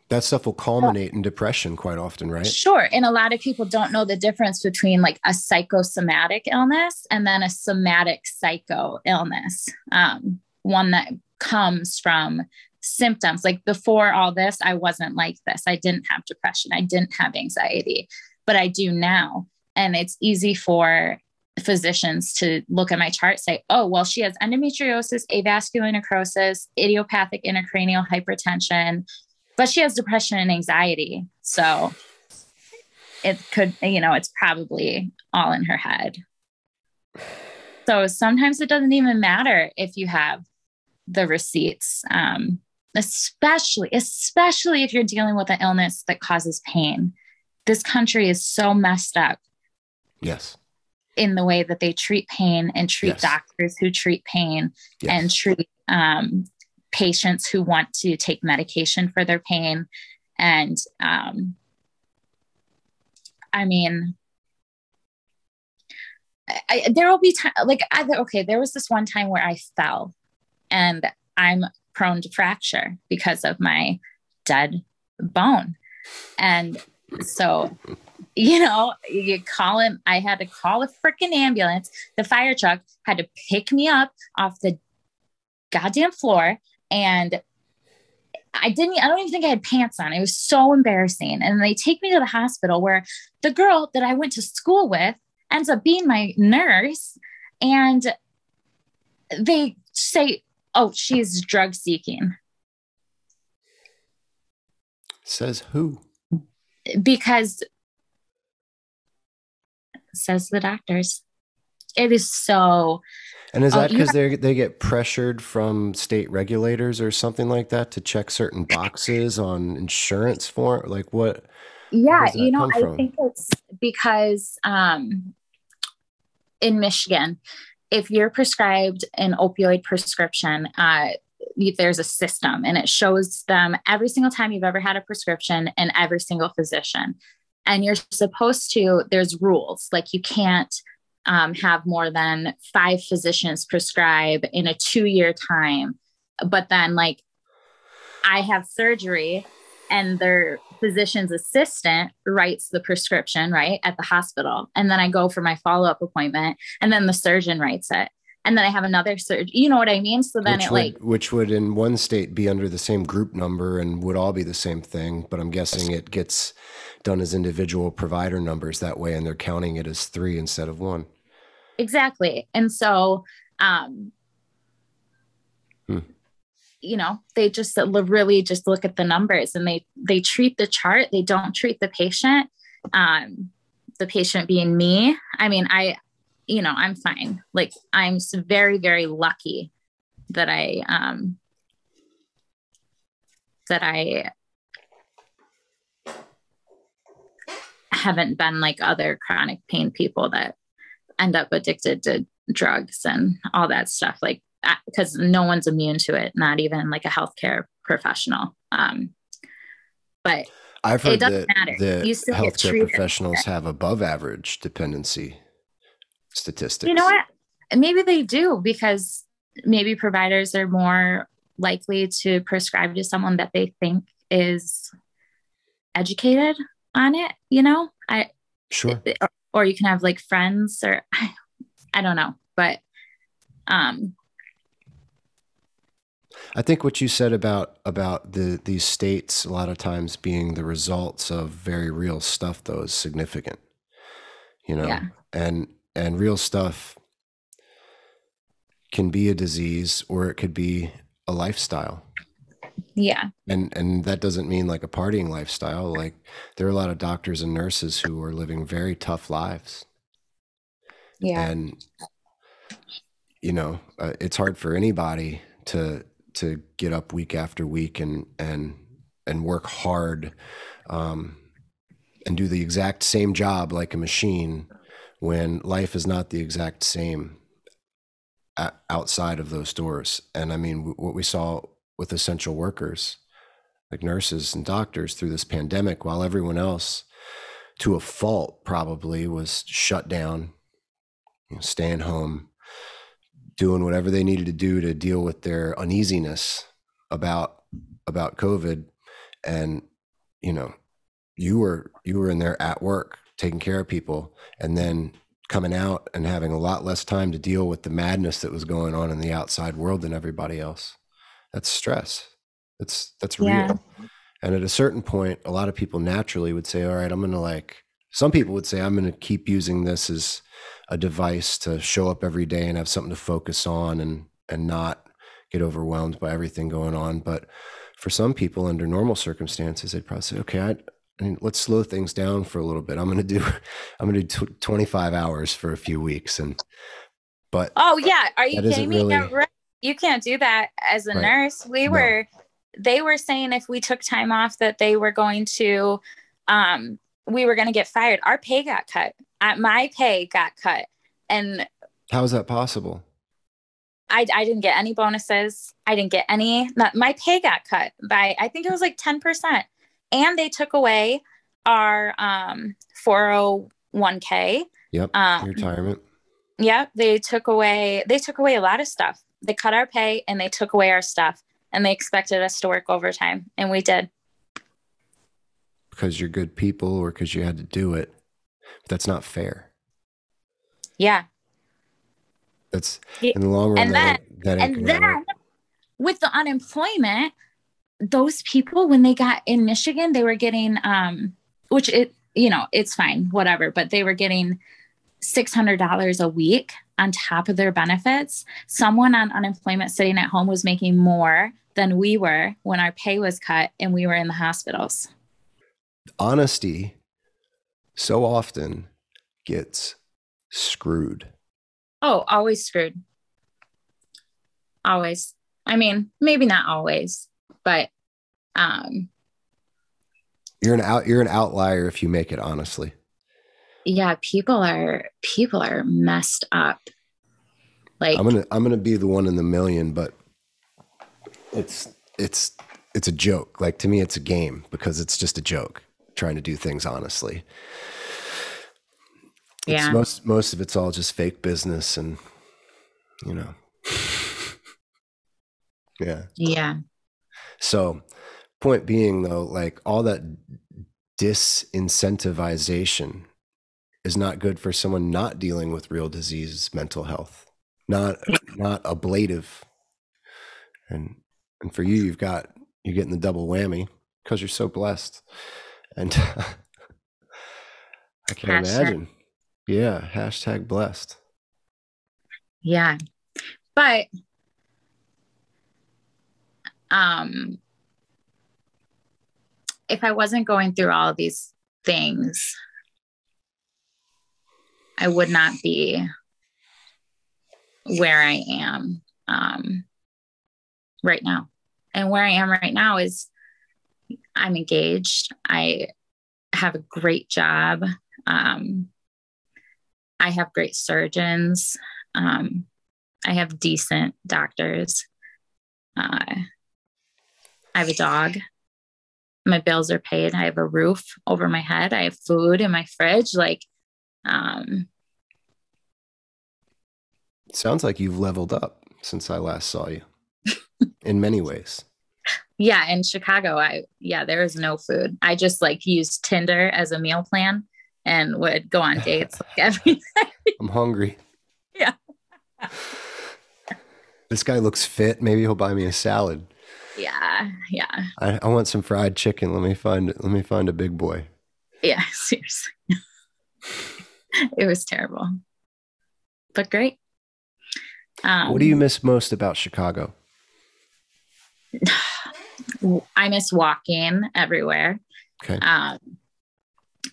that stuff will culminate in depression quite often, right? Sure. And a lot of people don't know the difference between like a psychosomatic illness and then a somatic psycho illness. Um, one that comes from symptoms. Like before all this, I wasn't like this. I didn't have depression. I didn't have anxiety, but I do now. And it's easy for physicians to look at my chart say oh well she has endometriosis avascular necrosis idiopathic intracranial hypertension but she has depression and anxiety. So it could, you know, it's probably all in her head. So sometimes it doesn't even matter if you have the receipts, um, especially, especially if you're dealing with an illness that causes pain. This country is so messed up. Yes. In the way that they treat pain and treat yes. doctors who treat pain yes. and treat um, patients who want to take medication for their pain. And um, I mean, I, there will be time like I, okay there was this one time where i fell and i'm prone to fracture because of my dead bone and so you know you call him i had to call a freaking ambulance the fire truck had to pick me up off the goddamn floor and I didn't, I don't even think I had pants on. It was so embarrassing. And they take me to the hospital where the girl that I went to school with ends up being my nurse. And they say, oh, she's drug seeking. Says who? Because says the doctors. It is so and is oh, that because they they get pressured from state regulators or something like that to check certain boxes on insurance for like what? Yeah, you know, I think it's because um, in Michigan, if you're prescribed an opioid prescription, uh, there's a system and it shows them every single time you've ever had a prescription and every single physician. And you're supposed to, there's rules like you can't um, have more than five physicians prescribe in a two year time. But then, like, I have surgery and their physician's assistant writes the prescription, right, at the hospital. And then I go for my follow up appointment, and then the surgeon writes it. And then I have another surgery. You know what I mean? So then which it would, like which would in one state be under the same group number and would all be the same thing, but I'm guessing it gets done as individual provider numbers that way, and they're counting it as three instead of one. Exactly. And so, um, hmm. you know, they just really just look at the numbers and they they treat the chart. They don't treat the patient. Um, the patient being me. I mean, I, you know, I'm fine. Like I'm very very lucky that I um that I haven't been like other chronic pain people that end up addicted to drugs and all that stuff. Like because no one's immune to it not even like a healthcare professional. Um but i've heard that, that healthcare professionals have above average dependency statistics you know what maybe they do because maybe providers are more likely to prescribe to someone that they think is educated on it you know i sure or you can have like friends or [LAUGHS] I don't know, but um I think what you said about about the these states a lot of times being the results of very real stuff though is significant. You know, yeah. and and real stuff can be a disease or it could be a lifestyle. Yeah. And and that doesn't mean like a partying lifestyle. Like there are a lot of doctors and nurses who are living very tough lives. Yeah. And you know, uh, it's hard for anybody to to get up week after week and and and work hard um, and do the exact same job like a machine when life is not the exact same outside of those doors. And I mean, what we saw with essential workers, like nurses and doctors through this pandemic, while everyone else, to a fault, probably was shut down, you know, staying home, doing whatever they needed to do to deal with their uneasiness about about COVID, and you know, you were you were in there at work taking care of people, and then coming out and having a lot less time to deal with the madness that was going on in the outside world than everybody else. That's stress. That's that's yeah. real. And at a certain point, a lot of people naturally would say, "All right, I'm going to like." Some people would say, "I'm going to keep using this as a device to show up every day and have something to focus on and and not get overwhelmed by everything going on." But for some people, under normal circumstances, they'd probably say, "Okay, I, I mean, let's slow things down for a little bit. I'm going to do, [LAUGHS] I'm going to do 25 hours for a few weeks. And, but oh yeah, are you kidding me? Really, you can't do that as a right. nurse. We no. were, they were saying if we took time off that they were going to, um, we were going to get fired. Our pay got cut. My pay got cut. And how is that possible? I, I didn't get any bonuses. I didn't get any. My pay got cut by I think it was like ten percent and they took away our um 401k. Yep. Um, retirement. Yeah, they took away they took away a lot of stuff. They cut our pay and they took away our stuff and they expected us to work overtime and we did. Because you're good people or because you had to do it. But that's not fair. Yeah. That's in the long run. And that, then, that and then with the unemployment, those people when they got in Michigan, they were getting um which it you know, it's fine, whatever, but they were getting $600 a week on top of their benefits. Someone on unemployment sitting at home was making more than we were when our pay was cut and we were in the hospitals. Honesty so often gets screwed. Oh, always screwed. Always. I mean, maybe not always, but um you're an out you're an outlier if you make it honestly. Yeah people are people are messed up. Like i'm gonna i'm gonna be the one in the million but it's it's it's a joke. Like to me it's a game because it's just a joke trying to do things honestly. Yeah. it's most most of it's all just fake business and you know. [LAUGHS] Yeah. Yeah so, point being though, like all that disincentivization is not good for someone not dealing with real disease, mental health, not not ablative. And and for you, you've got you're getting the double whammy because you're so blessed. And [LAUGHS] I can't hashtag. imagine. Yeah, hashtag blessed. Yeah. But um, if I wasn't going through all these things, I would not be where I am um, right now. And where I am right now is I'm engaged. I have a great job. Um, I have great surgeons. Um, I have decent doctors. Uh, I have a dog. My bills are paid. I have a roof over my head. I have food in my fridge. Like, um, sounds like you've leveled up since I last saw you [LAUGHS] in many ways. Yeah, in Chicago, I yeah, there is no food. I just like used Tinder as a meal plan and would go on dates [LAUGHS] like every day. I'm hungry. Yeah. this guy looks fit. Maybe he'll buy me a salad. Yeah, yeah. I, I want some fried chicken. Let me find let me find a big boy. Yeah, [LAUGHS] seriously. [LAUGHS] it was terrible. But great. Um, what do you miss most about Chicago? [SIGHS] I miss walking everywhere. Okay. Um,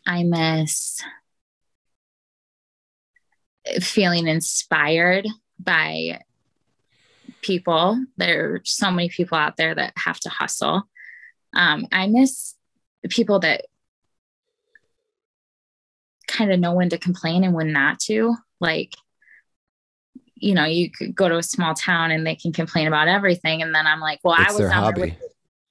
I miss feeling inspired by people. There are so many people out there that have to hustle. Um, I miss people that kind of know when to complain and when not to. Like, you know, you could go to a small town and they can complain about everything. And then I'm like, well, It's I was on hobby. my way.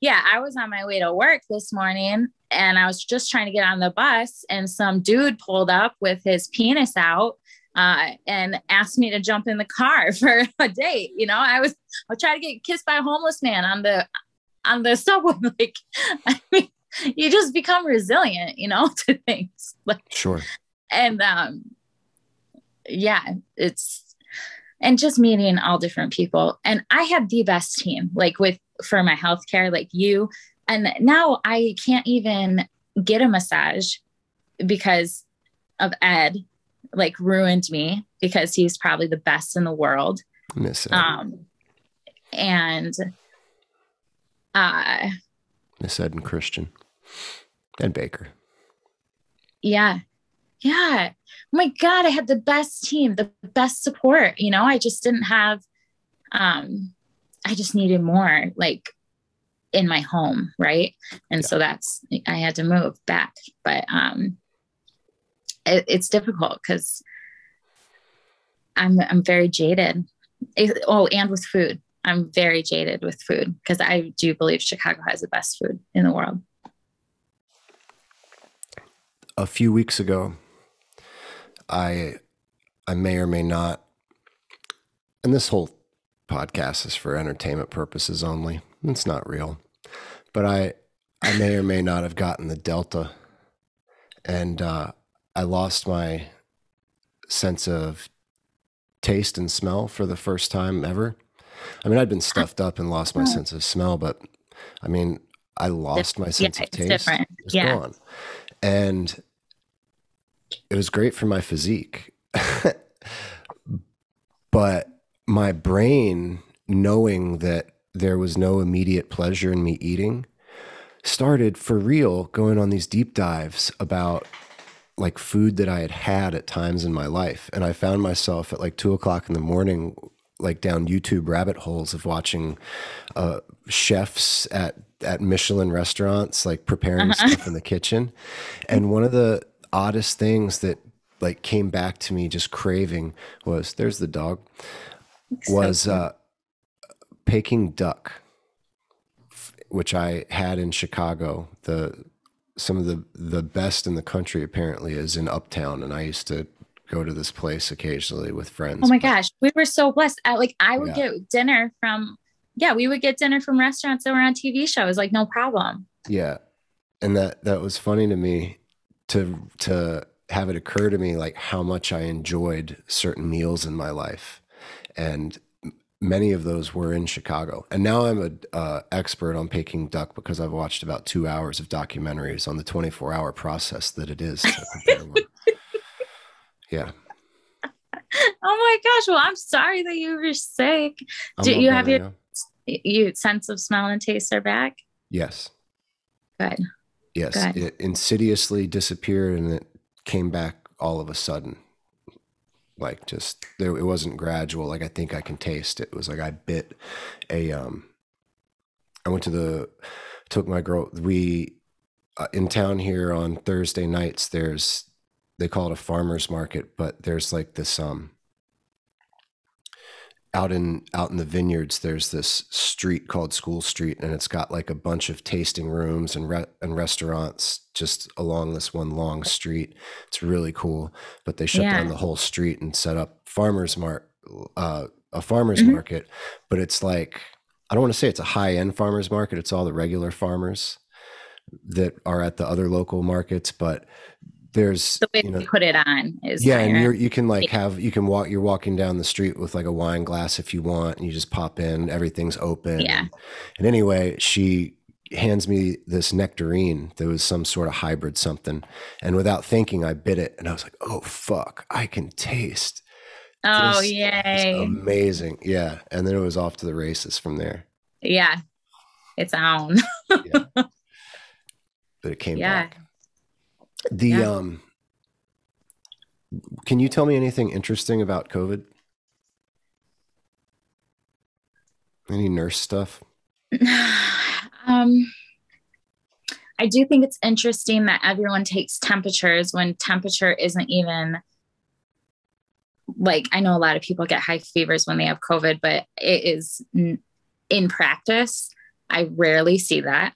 Yeah, I was on my way to work this morning and I was just trying to get on the bus and some dude pulled up with his penis out uh, and asked me to jump in the car [LAUGHS] for a date. You know, I was I trying to get kissed by a homeless man on the on the [LAUGHS] subway. Like, [LAUGHS] I mean, you just become resilient, you know, to things. Like, Sure. and um, yeah, it's and just meeting all different people. And I had the best team, like with for my healthcare, like you. And now I can't even get a massage because of Ed, like ruined me because he's probably the best in the world. Miss. Um, and uh, Miss Ed and Christian. And Baker. yeah, yeah. Oh my God, I had the best team, the best support. You know, I just didn't have, um, I just needed more like in my home. Right. And so that's, I had to move back, but, um, it, it's difficult because I'm, I'm very jaded. It- oh, and with food. I'm very jaded with food because I do believe Chicago has the best food in the world. a few weeks ago, I I may or may not, and this whole podcast is for entertainment purposes only. It's not real, but I I may or may not have gotten the Delta, and uh, I lost my sense of taste and smell for the first time ever. I mean, I'd been stuffed up and lost my mm. sense of smell, but I mean, I lost my sense yeah, of it's taste. different. It was Yeah. gone. And it was great for my physique. [LAUGHS] but my brain, knowing that there was no immediate pleasure in me eating, started for real going on these deep dives about like food that I had had at times in my life. And I found myself at like two o'clock in the morning, like down YouTube rabbit holes of watching uh, chefs at, at Michelin restaurants, like preparing stuff in the kitchen. And one of the oddest things that like came back to me just craving was there's the dog was uh, Peking duck, which I had in Chicago. The some of the the best in the country apparently is in Uptown, and I used to go to this place occasionally with friends. Oh my but- gosh, we were so blessed. I, like I would Yeah. get dinner from yeah, we would get dinner from restaurants that were on TV shows, like no problem. Yeah. And that that was funny to me to to have it occur to me like how much I enjoyed certain meals in my life. And many of those were in Chicago. And now I'm a uh, expert on Peking duck because I've watched about 2 hours of documentaries on the 24-hour process that it is to [LAUGHS] prepare one. Yeah. [LAUGHS] Oh my gosh, well, I'm sorry that you were sick. I'm Do you have your- now. Y- You sense of smell and taste are back. Yes. Good. Yes, Good. it insidiously disappeared and it came back all of a sudden. Like just there, it wasn't gradual. Like I think I can taste it. It was like I bit a. Um, I went to the took my girl. We uh, in town here on Thursday nights. There's they call it a farmers market, but there's like this um out in out in the vineyards there's this street called school street and it's got like a bunch of tasting rooms and re- and restaurants just along this one long street it's really cool but they shut Yeah. down the whole street and set up farmers mart uh, a farmers Mhm. market but it's like i don't want to say it's a high end farmers market it's all the regular farmers that are at the other local markets but there's The way you know they put it on is yeah, and you're you can like have you can walk you're walking down the street with like a wine glass if you want, and you just pop in, everything's open. Yeah. And, and anyway, she hands me this nectarine that was some sort of hybrid something, and without thinking, I bit it, and I was like, oh fuck, I can taste. oh this is yay. Amazing, yeah. And then it was off to the races from there. yeah. its on. yeah. [LAUGHS] But it came Yeah. back. The Yeah. um can you tell me anything interesting about COVID? Any nurse stuff? [SIGHS] um, I do think it's interesting that everyone takes temperatures when temperature isn't even like I know a lot of people get high fevers when they have COVID, but it is in practice. I rarely see that.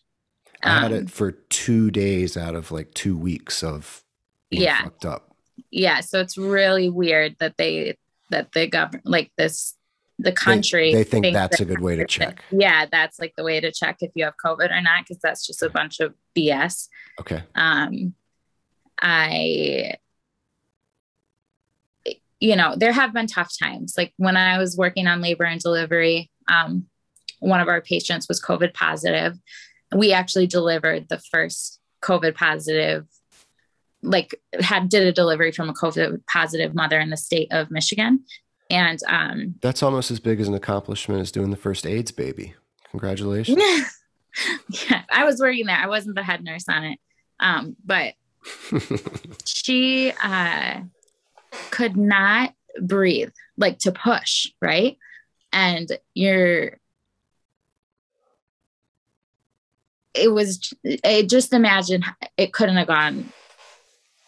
I had Um, it for two days out of like two weeks of being Yeah. fucked up. yeah, so it's really weird that they that the government like this the country They think that's that- a good way to check. Yeah, that's like the way to check if you have COVID or not, because that's just a bunch of BS. Okay. um i you know there have been tough times like when i was working on labor and delivery um one of our patients was covid positive we actually delivered the first covid positive like had did a delivery from a covid positive mother in the state of michigan and um That's almost as big as an accomplishment as doing the first AIDS baby. Congratulations. [LAUGHS] yeah i was working there i wasn't the head nurse on it um but [LAUGHS] she uh could not breathe like to push right and you're it was it just imagine it couldn't have gone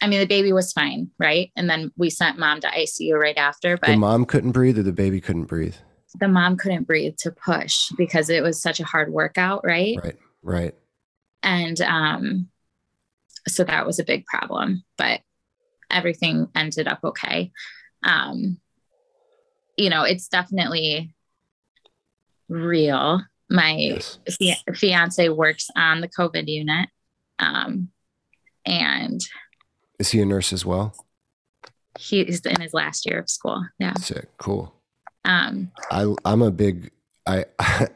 i mean the baby was fine right and then we sent mom to icu right after but the mom couldn't breathe or the baby couldn't breathe. the mom couldn't breathe to push because it was such a hard workout right Right. Right. and um so that was a big problem but everything ended up okay um you know it's definitely real my Yes. fia- fiance works on the covid unit um and Is he a nurse as well? he's in his last year of school yeah Sick. Cool. um I I'm a big I [LAUGHS]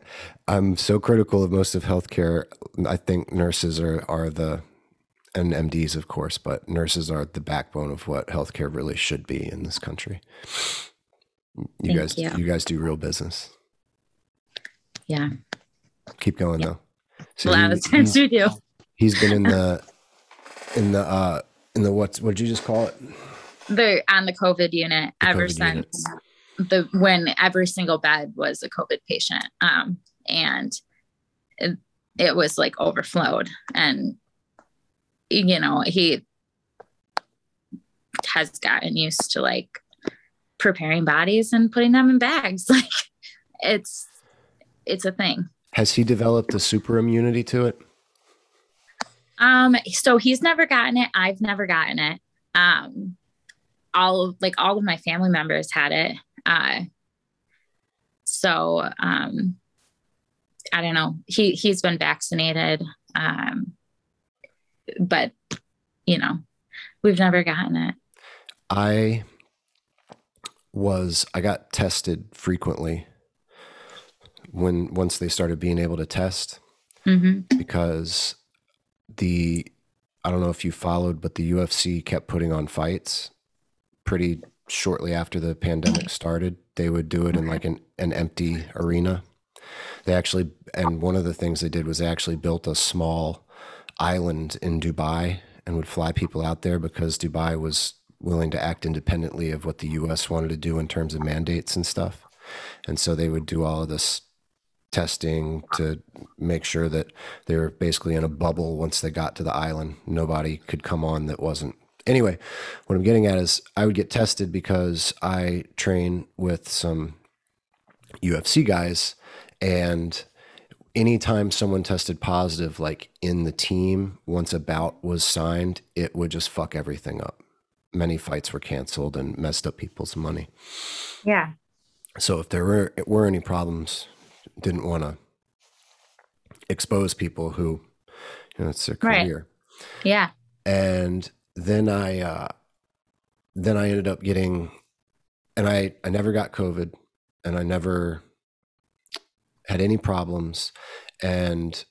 I'm so critical of most of healthcare. I think nurses are are the and MDs of course, but nurses are the backbone of what healthcare really should be in this country. You Thank guys you. you guys do real business. Yeah. Keep going though. a So lot he- of times he's, we do he's been in the [LAUGHS] in the uh in the what what did you just call it? they're on the covid unit. The ever COVID since the when every single bed was a covid patient um and it, it was like overflowed. And you know he has gotten used to like preparing bodies and putting them in bags. [LAUGHS] Like it's it's a thing Has he developed a super immunity to it? Um, so he's never gotten it. I've never gotten it. Um, all of like all of my family members had it. Uh, so um, I don't know. He he's been vaccinated. Um, but you know, we've never gotten it. I was I got tested frequently when once they started being able to test hmm because the I don't know if you followed but the UFC kept putting on fights pretty shortly after the pandemic started. They would do it in like an, an empty arena. They actually and one of the things they did was they actually built a small island in Dubai and would fly people out there because Dubai was willing to act independently of what the US wanted to do in terms of mandates and stuff. And so they would do all of this testing to make sure that they were basically in a bubble once they got to the island. Nobody could come on that wasn't. Anyway, what I'm getting at is I would get tested because I train with some UFC guys and anytime someone tested positive like in the team once a bout was signed it would just fuck everything up many fights were canceled and messed up people's money Yeah. so if there were were any problems didn't want to expose people who you know it's their career. Right. career Yeah. and then i uh then i ended up getting and i i never got covid and i never had any problems and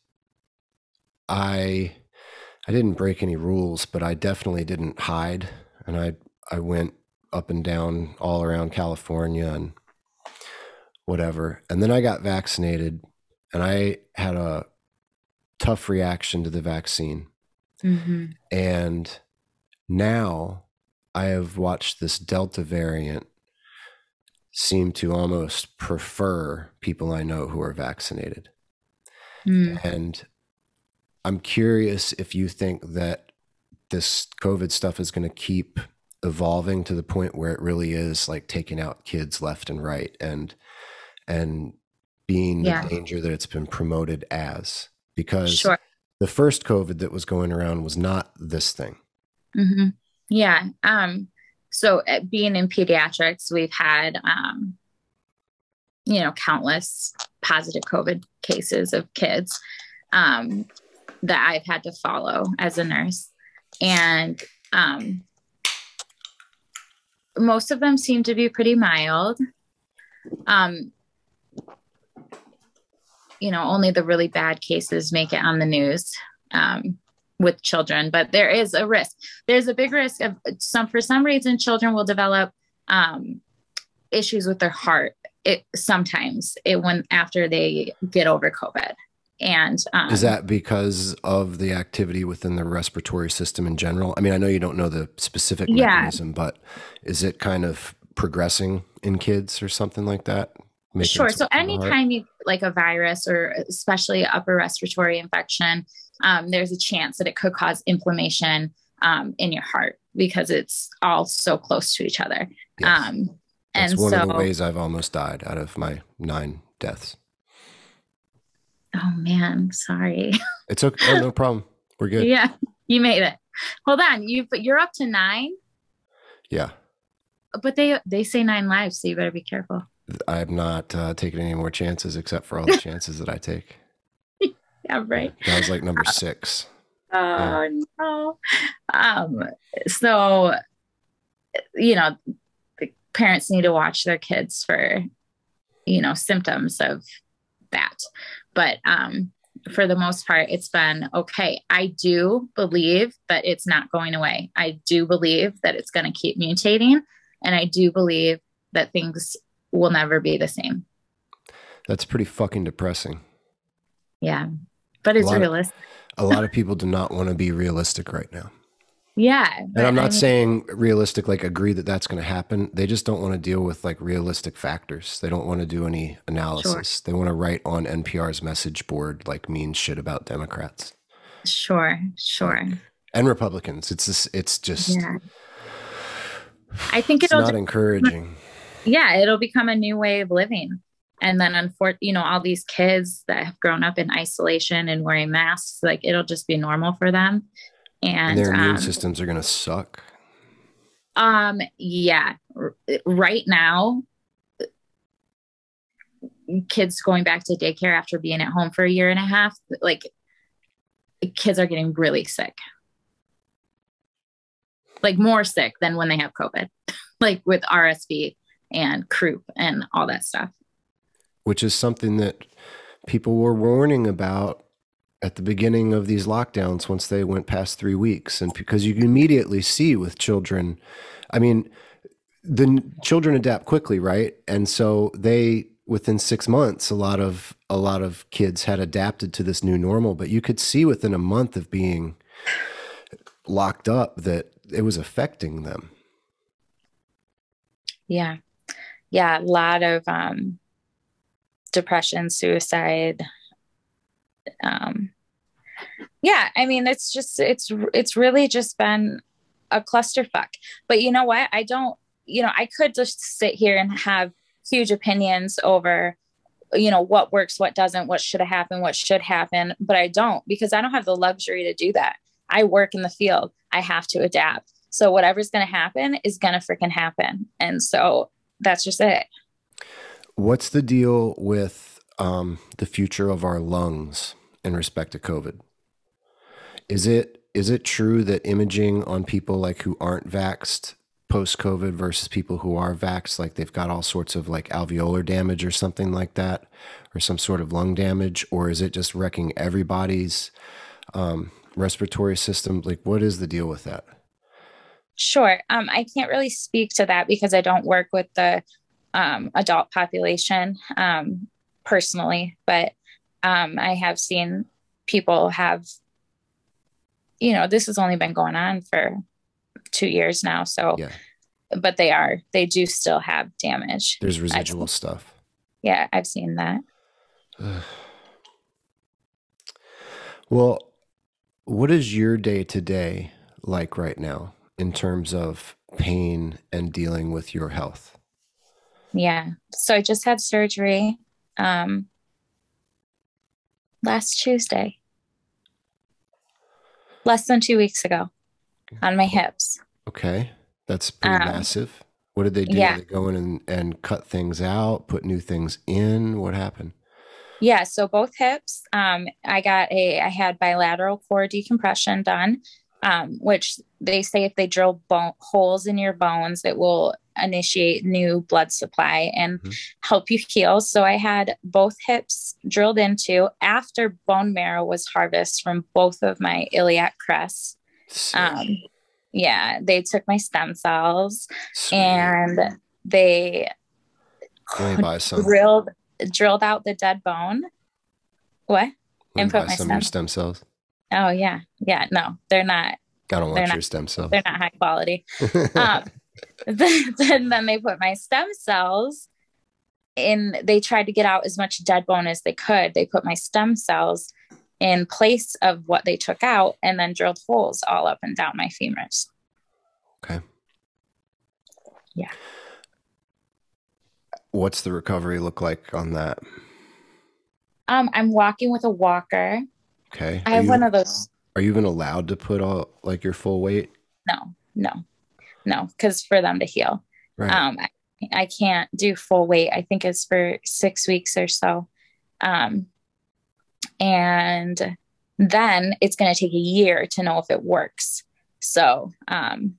i i didn't break any rules but i definitely didn't hide and i i went up and down all around california and whatever and then i got vaccinated and i had a tough reaction to the vaccine. Mm-hmm. And now I have watched this Delta variant seem to almost prefer people I know who are vaccinated. Mm. And I'm curious if you think that this COVID stuff is going to keep evolving to the point where it really is like taking out kids left and right and and being Yeah. the danger that it's been promoted as because Sure. the first COVID that was going around was not this thing. hmm Yeah. Um, so uh, being in pediatrics, we've had, um, you know, countless positive COVID cases of kids um, that I've had to follow as a nurse. And um, most of them seem to be pretty mild. Um, you know, only the really bad cases make it on the news. Um, with children, but there is a risk. There's a big risk of some, for some reason, children will develop um, issues with their heart. It sometimes it when after they get over COVID, and um, Is that because of the activity within the respiratory system in general? I mean, I know you don't know the specific Yeah. mechanism, but is it kind of progressing in kids or something like that? Sure. So way to the heart? anytime you like a virus or especially upper respiratory infection, um, there's a chance that it could cause inflammation um, in your heart because it's all so close to each other. Yes. Um, That's and one so, of the ways I've almost died out of my nine deaths. oh man, sorry. [LAUGHS] It's okay. Oh, no problem. We're good. Yeah, you made it. Hold on, you but you're up to nine, Yeah. but they they say nine lives, so you better be careful. I'm not uh, taking any more chances except for all the chances that I take. [LAUGHS] Yeah, right. That was like number six. Oh no. Um. So, you know, the parents need to watch their kids for, you know, symptoms of that. But um, for the most part, it's been okay. I do believe that it's not going away. I do believe that it's going to keep mutating, and I do believe that things will never be the same. That's pretty fucking depressing. Yeah, but it's of- realistic. A lot of people do not want to be realistic right now. Yeah, And I'm I not mean- saying realistic, like agree that that's going to happen. They just don't want to deal with like realistic factors. They don't want to do any analysis. They want to write on NPR's message board like mean shit about Democrats Sure, sure. and Republicans. It's just, it's just, Yeah. I think it's not encouraging. Yeah, it'll become a new way of living. And then, unfortunately, you know, all these kids that have grown up in isolation and wearing masks, like it'll just be normal for them. And And, their immune um, systems are going to suck. um, yeah, R- right now, kids going back to daycare after being at home for a year and a half, like kids are getting really sick. Like more sick than when they have COVID, [LAUGHS] like with RSV and croup and all that stuff. which is something that people were warning about at the beginning of these lockdowns once they went past three weeks. And because you immediately see with children, I mean, the children adapt quickly, right? And so they, within six months, a lot of a lot of kids had adapted to this new normal. But you could see within a month of being locked up that it was affecting them. Yeah. Yeah. A lot of um, depression, suicide. Um, yeah. I mean, it's just, it's, it's really just been a clusterfuck. But you know what? I don't, you know, I could just sit here and have huge opinions over, you know, what works, what doesn't, what should have happened, what should happen. But I don't because I don't have the luxury to do that. I work in the field. I have to adapt. So whatever's going to happen is going to freaking happen. And so that's just it. What's the deal with um, the future of our lungs in respect to COVID? Is it is it true that imaging on people like who aren't vaxxed post COVID versus people who are vaxxed, like they've got all sorts of like alveolar damage or something like that, or some sort of lung damage, or is it just wrecking everybody's um, respiratory system? Like, what is the deal with that? Sure. Um, I can't really speak to that because I don't work with the um, adult population um, personally, but um, I have seen people have, you know, this has only been going on for two years now. So, Yeah. but they are, they do still have damage. There's residual stuff. Yeah, I've seen that. [SIGHS] Well, what is your day to day like right now in terms of pain and dealing with your health? Yeah. So I just had surgery um last Tuesday. Less than 2 weeks ago on my hips. Okay. That's pretty Um, massive. What did they do? yeah. Did they go in and, and cut things out, put new things in? What happened? Yeah, so both hips. Um, I got a, I had bilateral core decompression done, um, which they say if they drill bone, holes in your bones, it will initiate new blood supply and Mhm. help you heal. So I had both hips drilled into after bone marrow was harvested from both of my iliac crests. Um, yeah, they took my stem cells Sweet. and they drilled drilled out the dead bone. What? Let and put my some of your stem- stem cells. Oh yeah, yeah. No, they're not. I don't want not- your stem cells. They're not high quality. [LAUGHS] Um, [LAUGHS] then, then they put my stem cells in. They tried to get out as much dead bone as they could. They put my stem cells in place of what they took out, and then drilled holes all up and down my femurs. okay. Yeah. What's the recovery look like on that? Um, I'm walking with a walker. Okay. I Are have you- one of those. Are you even allowed to put all like your full weight? No, no, no, because for them to heal. Right. Um, I, I can't do full weight. I think it's for six weeks or so. Um, and then it's going to take a year to know if it works. So, um,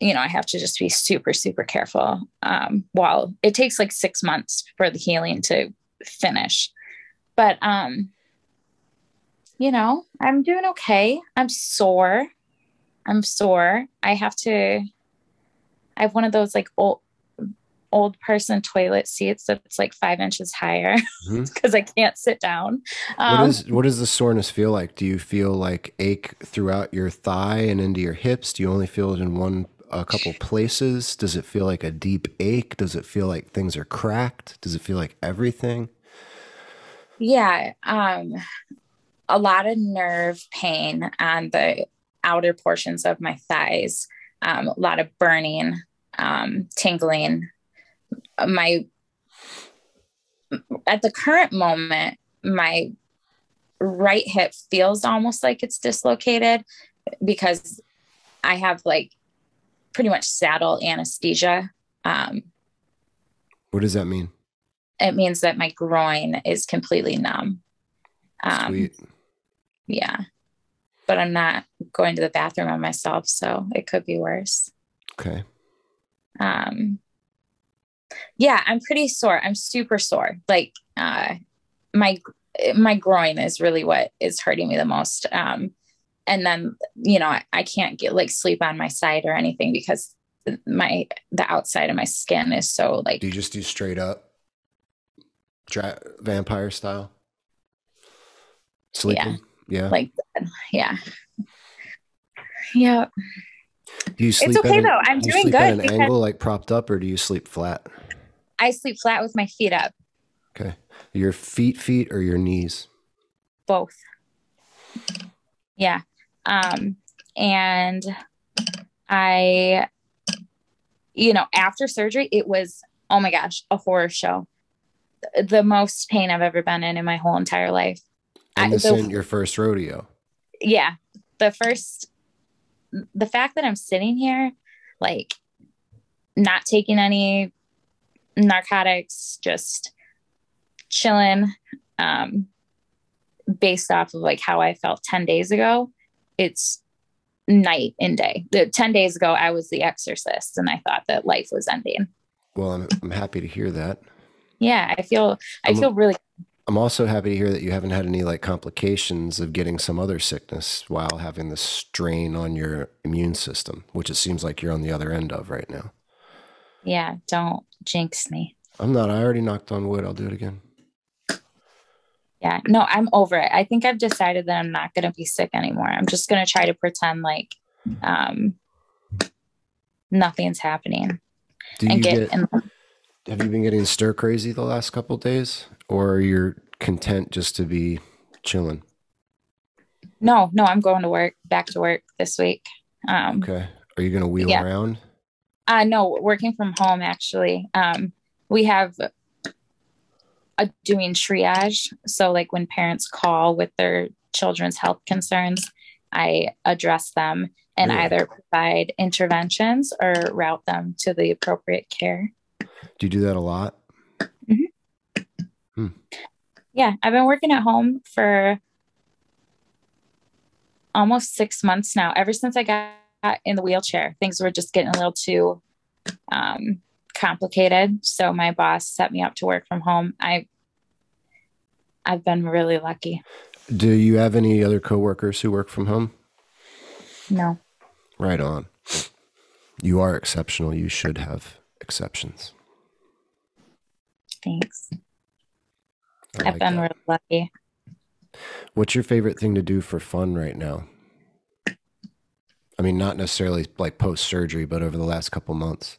you know, I have to just be super, super careful. Um, while it takes like six months for the healing to finish. But, um, you know, I'm doing okay. I'm sore. I'm sore. I have to, I have one of those like old, old person toilet seats that's like five inches higher [LAUGHS] because I can't sit down. Um, what is what does the soreness feel like? Do you feel like ache throughout your thigh and into your hips? Do you only feel it in one a couple places? Does it feel like a deep ache? Does it feel like things are cracked? Does it feel like everything? Yeah, um, a lot of nerve pain on the outer portions of my thighs, um, a lot of burning, um, tingling. My at the current moment, my right hip feels almost like it's dislocated because I have like pretty much saddle anesthesia. Um, What does that mean? it means that my groin is completely numb. Um, Sweet. Yeah but i'm not going to the bathroom on myself so it could be worse Okay. um yeah i'm pretty sore i'm super sore like uh my my groin is really what is hurting me the most um and then you know I, I can't get like sleep on my side or anything because my the outside of my skin is so like Do you just do straight up vampire style? Sleeping? Yeah. like yeah yeah do you sleep okay at an, though. I'm do you doing sleep good at an because- angle like propped up or do you sleep flat? i sleep flat with my feet up Okay. Your feet feet or your knees? both yeah um and i you know after surgery it was oh my gosh a horror show the most pain i've ever been in in my whole entire life And this isn't your first rodeo. yeah the first the fact that i'm sitting here like not taking any narcotics just chilling um based off of like how i felt 10 days ago it's night and day the 10 days ago i was the exorcist and i thought that life was ending Well, I'm, I'm happy to hear that. yeah i feel i I'm- feel really I'm also happy to hear that you haven't had any like complications of getting some other sickness while having this strain on your immune system, which it seems like you're on the other end of right now. yeah don't jinx me I'm not. I already knocked on wood. I'll do it again. yeah no, I'm over it. I think I've decided that I'm not going to be sick anymore. I'm just going to try to pretend like um, nothing's happening Do and you get, get, in, have you been getting stir crazy the last couple days or you're content just to be chilling? no, no, I'm going to work, back to work this week. Um, Okay. Are you going to wheel Yeah. around? Uh, no, working from home actually. Um, we have a doing triage. So like when parents call with their children's health concerns, I address them and either provide interventions or route them to the appropriate care. Do you do that a lot? Yeah, I've been working at home for almost six months now. Ever since I got in the wheelchair, things were just getting a little too um, complicated. So my boss set me up to work from home. I I've been really lucky. Do you have any other coworkers who work from home? No, Right on. You are exceptional. You should have exceptions. thanks. I I've like been that. really lucky. What's your favorite thing to do for fun right now? I mean, not necessarily like post surgery, but over the last couple months.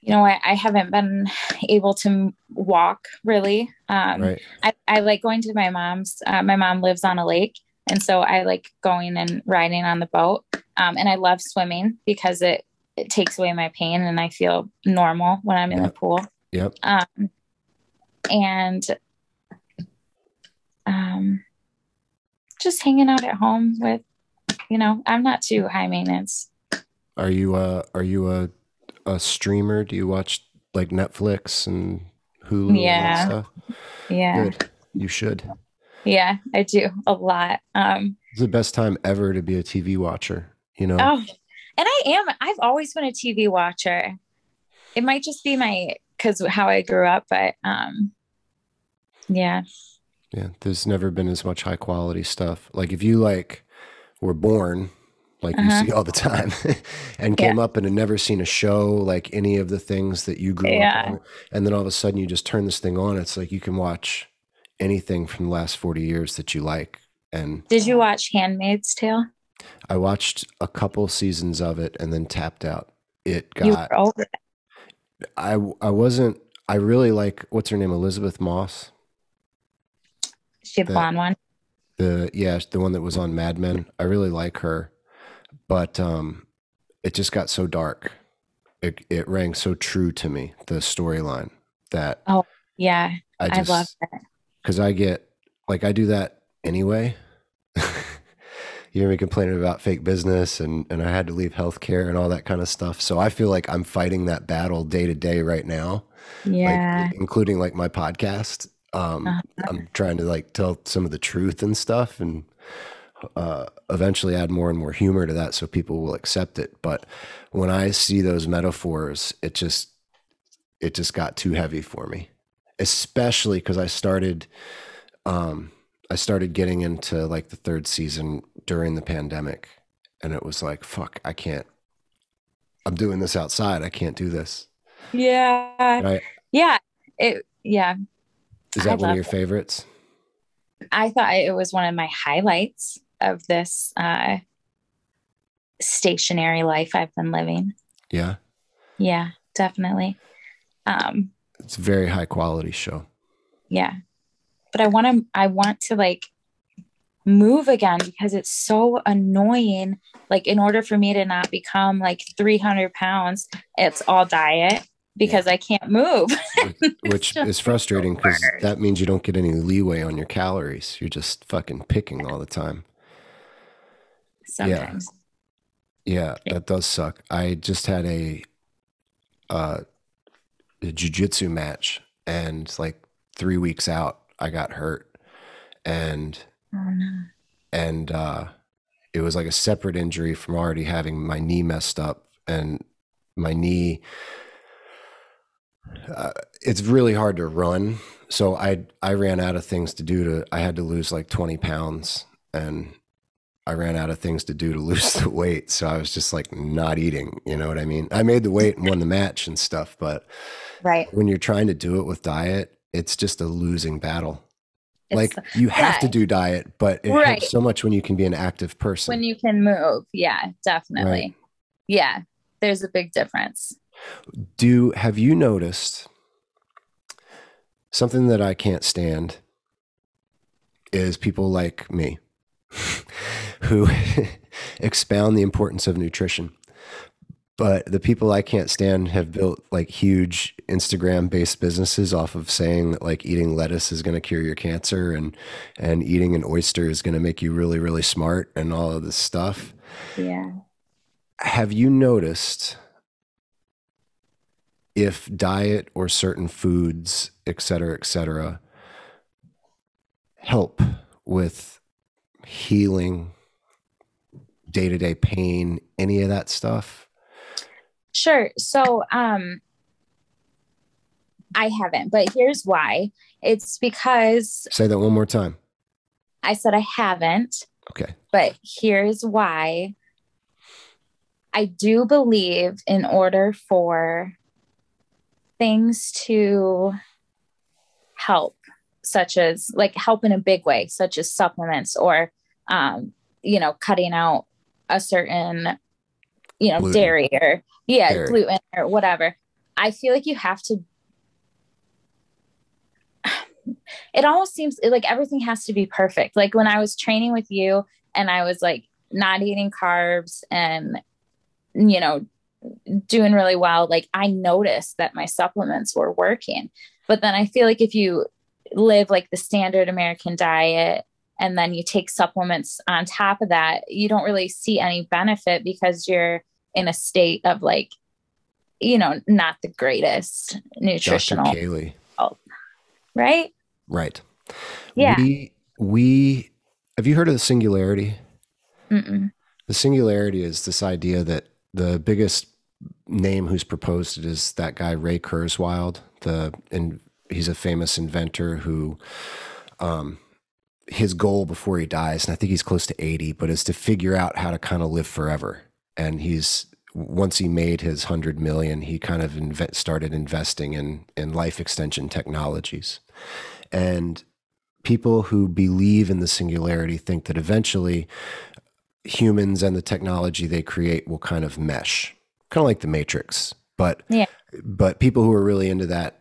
You know, I, I haven't been able to walk really. Um, right. I, I like going to my mom's. Uh, my mom lives on a lake. And so I like going and riding on the boat. Um, and I love swimming because it, it takes away my pain and I feel normal when I'm in Yeah. the pool. Yep. Um, and um, just hanging out at home with, you know, I'm not too high maintenance. Are you uh are you a a streamer? Do you watch like Netflix and Hulu Yeah. and stuff? Yeah. Good. You should. Yeah, I do a lot. Um, It's the best time ever to be a TV watcher. You know, Oh, and I am. I've always been a TV watcher. It might just be my because how I grew up, but um, yeah, yeah. There's never been as much high quality stuff. Like if you like were born, like Uh-huh. you see all the time, [LAUGHS] and Yeah. came up and had never seen a show like any of the things that you grew Yeah. up on, and then all of a sudden you just turn this thing on. It's like you can watch anything from the last forty years that you like. And did you watch *Handmaid's Tale*? I watched a couple seasons of it and then tapped out. It got over it. I I wasn't I really like what's her name Elisabeth Moss She the blonde one. the yeah the one that was on Mad Men I really like her but um it just got so dark it it rang so true to me the storyline that Oh Yeah, I I, love it. because I get like I do that anyway. You hear me complaining about fake business and and I had to leave healthcare and all that kind of stuff. So I feel like I'm fighting that battle day to day right now. Yeah, like, including like my podcast. Um, Uh-huh. I'm trying to like tell some of the truth and stuff, and uh, eventually add more and more humor to that so people will accept it. But when I see those metaphors, it just it just got too heavy for me, especially because I started. Um, I started getting into like the third season during the pandemic, and it was like, fuck, I can't. I'm doing this outside. I can't do this. yeah, Right? yeah. It yeah. Is I that one of your it. favorites? I thought it was one of my highlights of this uh, stationary life I've been living. Yeah. Yeah, definitely. Um, It's a very high quality show. yeah but i want to i want to like move again because it's so annoying like in order for me to not become like 300 pounds it's all diet because i can't move [LAUGHS] Which is frustrating because hard. that means you don't get any leeway on your calories. You're just fucking picking all the time. sometimes Yeah, that does suck. I just had a uh a jujitsu match and like three weeks out I got hurt. And oh no. And uh, it was like a separate injury from already having my knee messed up and my knee uh, it's really hard to run. So i i ran out of things to do to i had to lose like 20 pounds and i ran out of things to do to [LAUGHS] lose the weight. So i was just like not eating you know what i mean? I made the weight and won the match and stuff but right. when you're trying to do it with diet it's just a losing battle. Like you have to do diet, but it Right. helps so much when you can be an active person. when you can move. Yeah, definitely. Right. Yeah, there's a big difference. do have you noticed something that I can't stand is people like me [LAUGHS] who [LAUGHS] expound the importance of nutrition. But the people I can't stand have built like huge Instagram based businesses off of saying that like eating lettuce is going to cure your cancer and and eating an oyster is going to make you really really smart and all of this stuff. Yeah. Have you noticed if diet or certain foods, et cetera, et cetera, help with healing, day to day pain, any of that stuff? Sure. So, um, I haven't, but here's why. It's because Say that one more time. I said I haven't, Okay. but here's why. I do believe in order for things to help, such as like help in a big way, such as supplements or, um, you know, cutting out a certain, you know, Gluten. dairy or, yeah, Dairy. gluten or whatever. I feel like you have to. [SIGHS] It almost seems like everything has to be perfect. Like when I was training with you and I was like not eating carbs and, you know, doing really well, like I noticed that my supplements were working. But then I feel like if you live like the standard American diet and then you take supplements on top of that, you don't really see any benefit because you're in a state of like, you know, not the greatest nutritional, Dr. Kailee. right? Right. Yeah. We, we, have you heard of the singularity? Mm-mm. The singularity is this idea that the biggest name who's proposed it is that guy Ray Kurzweil. The and he's a famous inventor who, um, his goal before he dies, and I think he's close to eighty, but is to figure out how to kind of live forever. And he's once he made his hundred million, he kind of inve- started investing in in life extension technologies, and people who believe in the singularity think that eventually humans and the technology they create will kind of mesh, kind of like the Matrix. But Yeah. but people who are really into that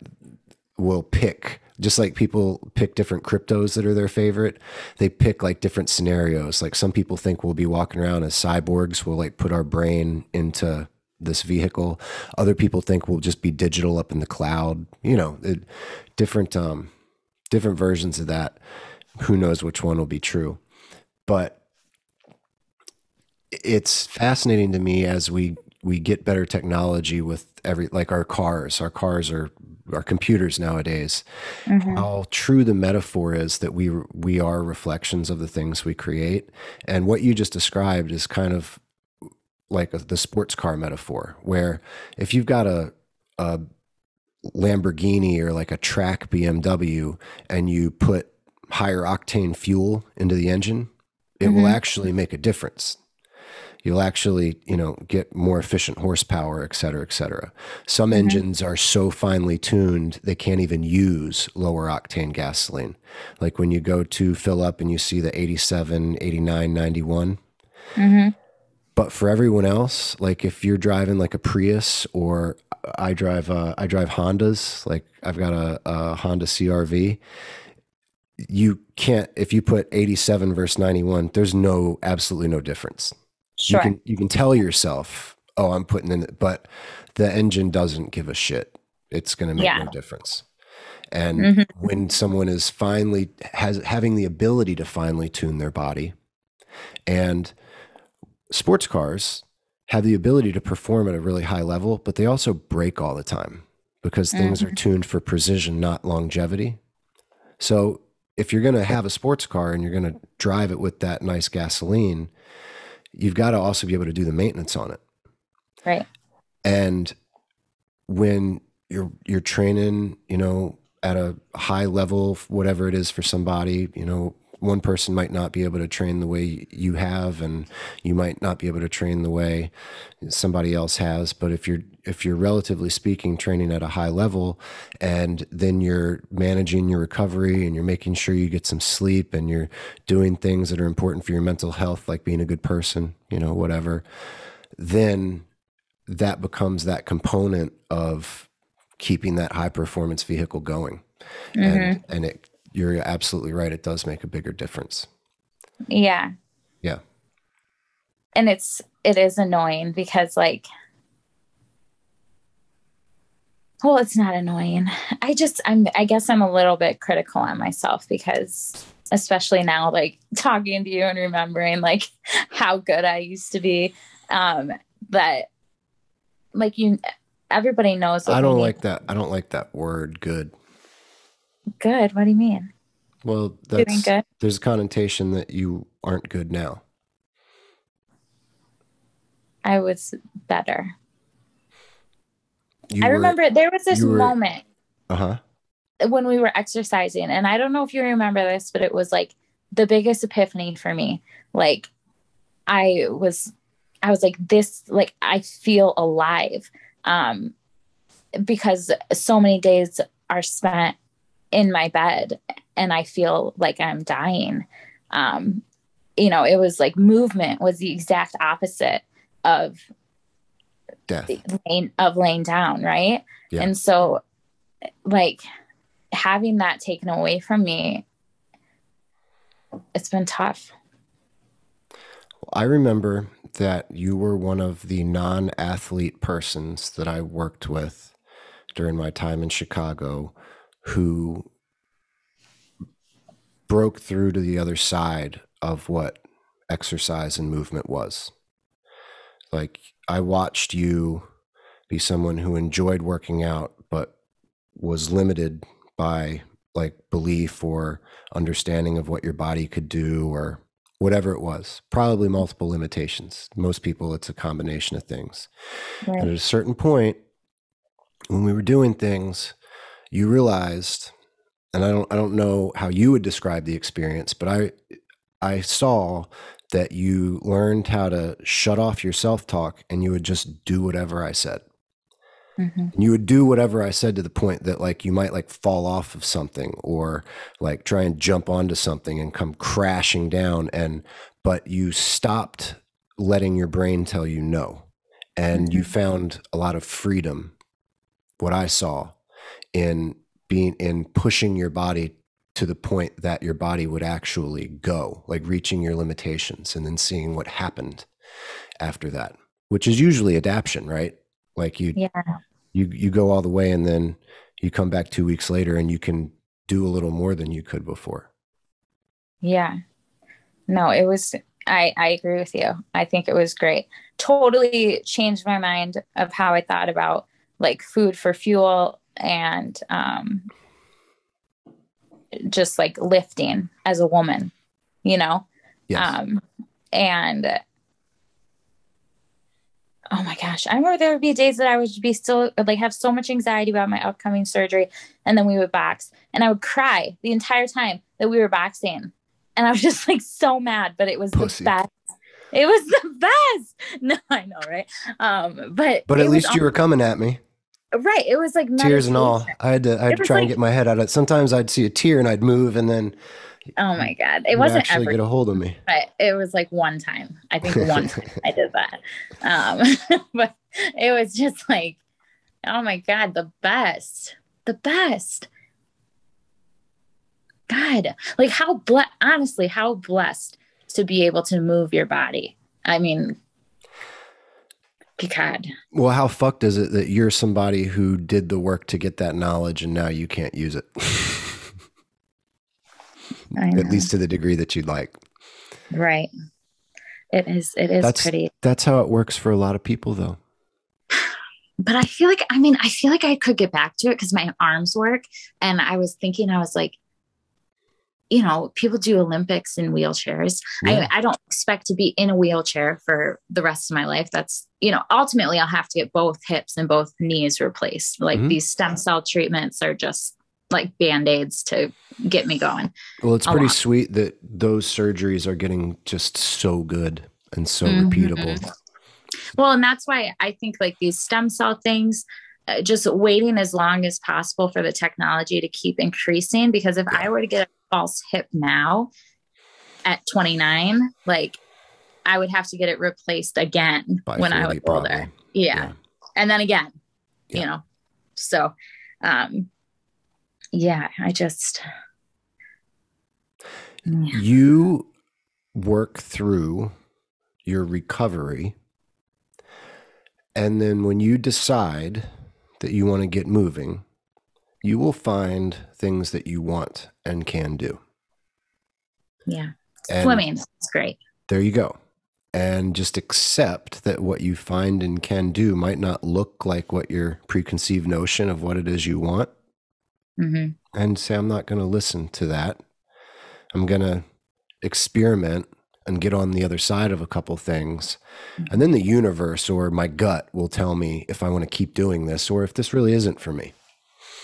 will pick just like people pick different cryptos that are their favorite they pick like different scenarios. Like some people think we'll be walking around as cyborgs we'll like put our brain into this vehicle. Other people think we'll just be digital up in the cloud. You know it, different um different versions of that. Who knows which one will be true. But it's fascinating to me as we we get better technology with every like our cars. Our cars are our computers nowadays Mhm. how true the metaphor is that we we are reflections of the things we create and what you just described is kind of like a, the sports car metaphor where if you've got a a Lamborghini or like a track BMW and you put higher octane fuel into the engine it will Mhm. actually make a difference you'll actually you know get more efficient horsepower et cetera et cetera some Mhm. engines are so finely tuned they can't even use lower octane gasoline like when you go to fill up and you see the 87 89 91 Mhm. but for everyone else like if you're driving like a prius or i drive uh, i drive hondas like i've got a, a honda crv you can't if you put 87 versus 91 there's no absolutely no difference Sure. you can you can tell yourself oh i'm putting in but the engine doesn't give a shit it's going to make Yeah. no difference and Mhm. when someone is finally has having the ability to finally tune their body and sports cars have the ability to perform at a really high level but they also break all the time because things are tuned for precision not longevity so if you're going to have a sports car and you're going to drive it with that nice gasoline you've got to also be able to do the maintenance on it Right. and when you're you're training you know at a high level whatever it is for somebody you know one person might not be able to train the way you have and you might not be able to train the way somebody else has but if you're if you're relatively speaking training at a high level and then you're managing your recovery and you're making sure you get some sleep and you're doing things that are important for your mental health like being a good person you know whatever then that becomes that component of keeping that high performance vehicle going. Mm-hmm. and and it you're absolutely right it does make a bigger difference. Yeah. Yeah. And it's it is annoying because like well it's not annoying. I just i'm i guess i'm a little bit critical on myself because especially now like [LAUGHS] talking to you and remembering like how good i used to be. Um but like you everybody knows i don't like that i don't like that word good. Good? What do you mean? Well that's there's a connotation that you aren't good now. I was better. You I were, remember there was this were, moment uh-huh. when we were exercising, and I don't know if you remember this, but it was like the biggest epiphany for me. Like I was I was like this like I feel alive um because so many days are spent in my bed and I feel like I'm dying. Um you know, it was like movement was the exact opposite of death. of laying down right? Yeah. and so like having that taken away from me it's been tough. I remember that you were one of the non-athlete persons that i worked with during my time in chicago who broke through to the other side of what exercise and movement was. Like I watched you be someone who enjoyed working out, but was limited by like belief or understanding of what your body could do or whatever it was. Probably multiple limitations. Most people, it's a combination of things. Right. And at a certain point, when we were doing things, you realized, and I don't, I don't know how you would describe the experience, but I, I saw that you learned how to shut off your self talk and you would just do whatever I said. Mm-hmm. You would do whatever I said to the point that like you might like fall off of something or like try and jump onto something and come crashing down and but you stopped letting your brain tell you no. And mm-hmm. you found a lot of freedom what I saw in being in pushing your body to the point that your body would actually go, like reaching your limitations and then seeing what happened after that, which is usually adaptation, right? Like you, yeah. you, you go all the way and then you come back two weeks later and you can do a little more than you could before. Yeah. No, it was, I, I agree with you. I think it was great. Totally changed my mind of how I thought about like food for fuel and um, just like lifting as a woman, you know? Yes. Um, and oh my gosh, I remember there would be days that I would be still like have so much anxiety about my upcoming surgery. And then we would box and I would cry the entire time that we were boxing. And I was just like so mad, but it was Pussy. the best. It was the best. [LAUGHS] No, I know, right? Um, but but at least you were coming at me. Right. It was like tears and all. I had to I had to try like, and get my head out of it. Sometimes I'd see a tear and I'd move and then Oh my god. It wasn't actually get a hold of me. [LAUGHS] But it was like one time. I think [LAUGHS] one time I did that. Um [LAUGHS] but it was just like oh my god, the best. The best. God, like how blessed, honestly, how blessed to be able to move your body. I mean, Well, how fucked is it that you're somebody who did the work to get that knowledge and now you can't use it? At least to the degree that you'd like. Right. It is it is that's, pretty That's how it works for a lot of people though. But I feel like I mean, I feel like I could get back to it because my arms work. And I was thinking, I was like, you know, people do Olympics in wheelchairs. Yeah. I, I don't expect to be in a wheelchair for the rest of my life. That's, you know, ultimately I'll have to get both hips and both knees replaced. Like mm-hmm. these stem cell treatments are just like band-aids to get me going. Well, it's pretty sweet that those surgeries are getting just so good and so mm-hmm. repeatable. Well, and that's why I think like these stem cell things, uh, just waiting as long as possible for the technology to keep increasing. Because if yeah. I were to get a false hip now at 29, like I would have to get it replaced again By when I was older. Yeah. yeah. And then again, yeah. you know, so, um, yeah, I just. You work through your recovery. And then when you decide that you want to get moving, you will find things that you want and can do. Yeah. And Swimming is great. There you go. And just accept that what you find and can do might not look like what your preconceived notion of what it is you want. Mm-hmm. And say, I'm not going to listen to that. I'm going to experiment and get on the other side of a couple things. And then the universe or my gut will tell me if I want to keep doing this or if this really isn't for me.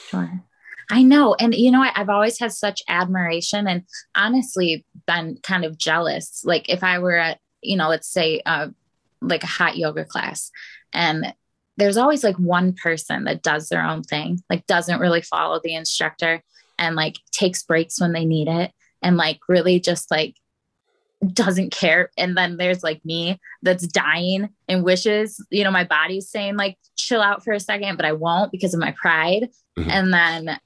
Sure. I know. And you know, I've always had such admiration and honestly been kind of jealous. Like if I were at, you know, let's say uh, like a hot yoga class and there's always like one person that does their own thing, like doesn't really follow the instructor and like takes breaks when they need it and like really just like doesn't care and then there's like me that's dying and wishes you know my body's saying like chill out for a second but i won't because of my pride mm-hmm. and then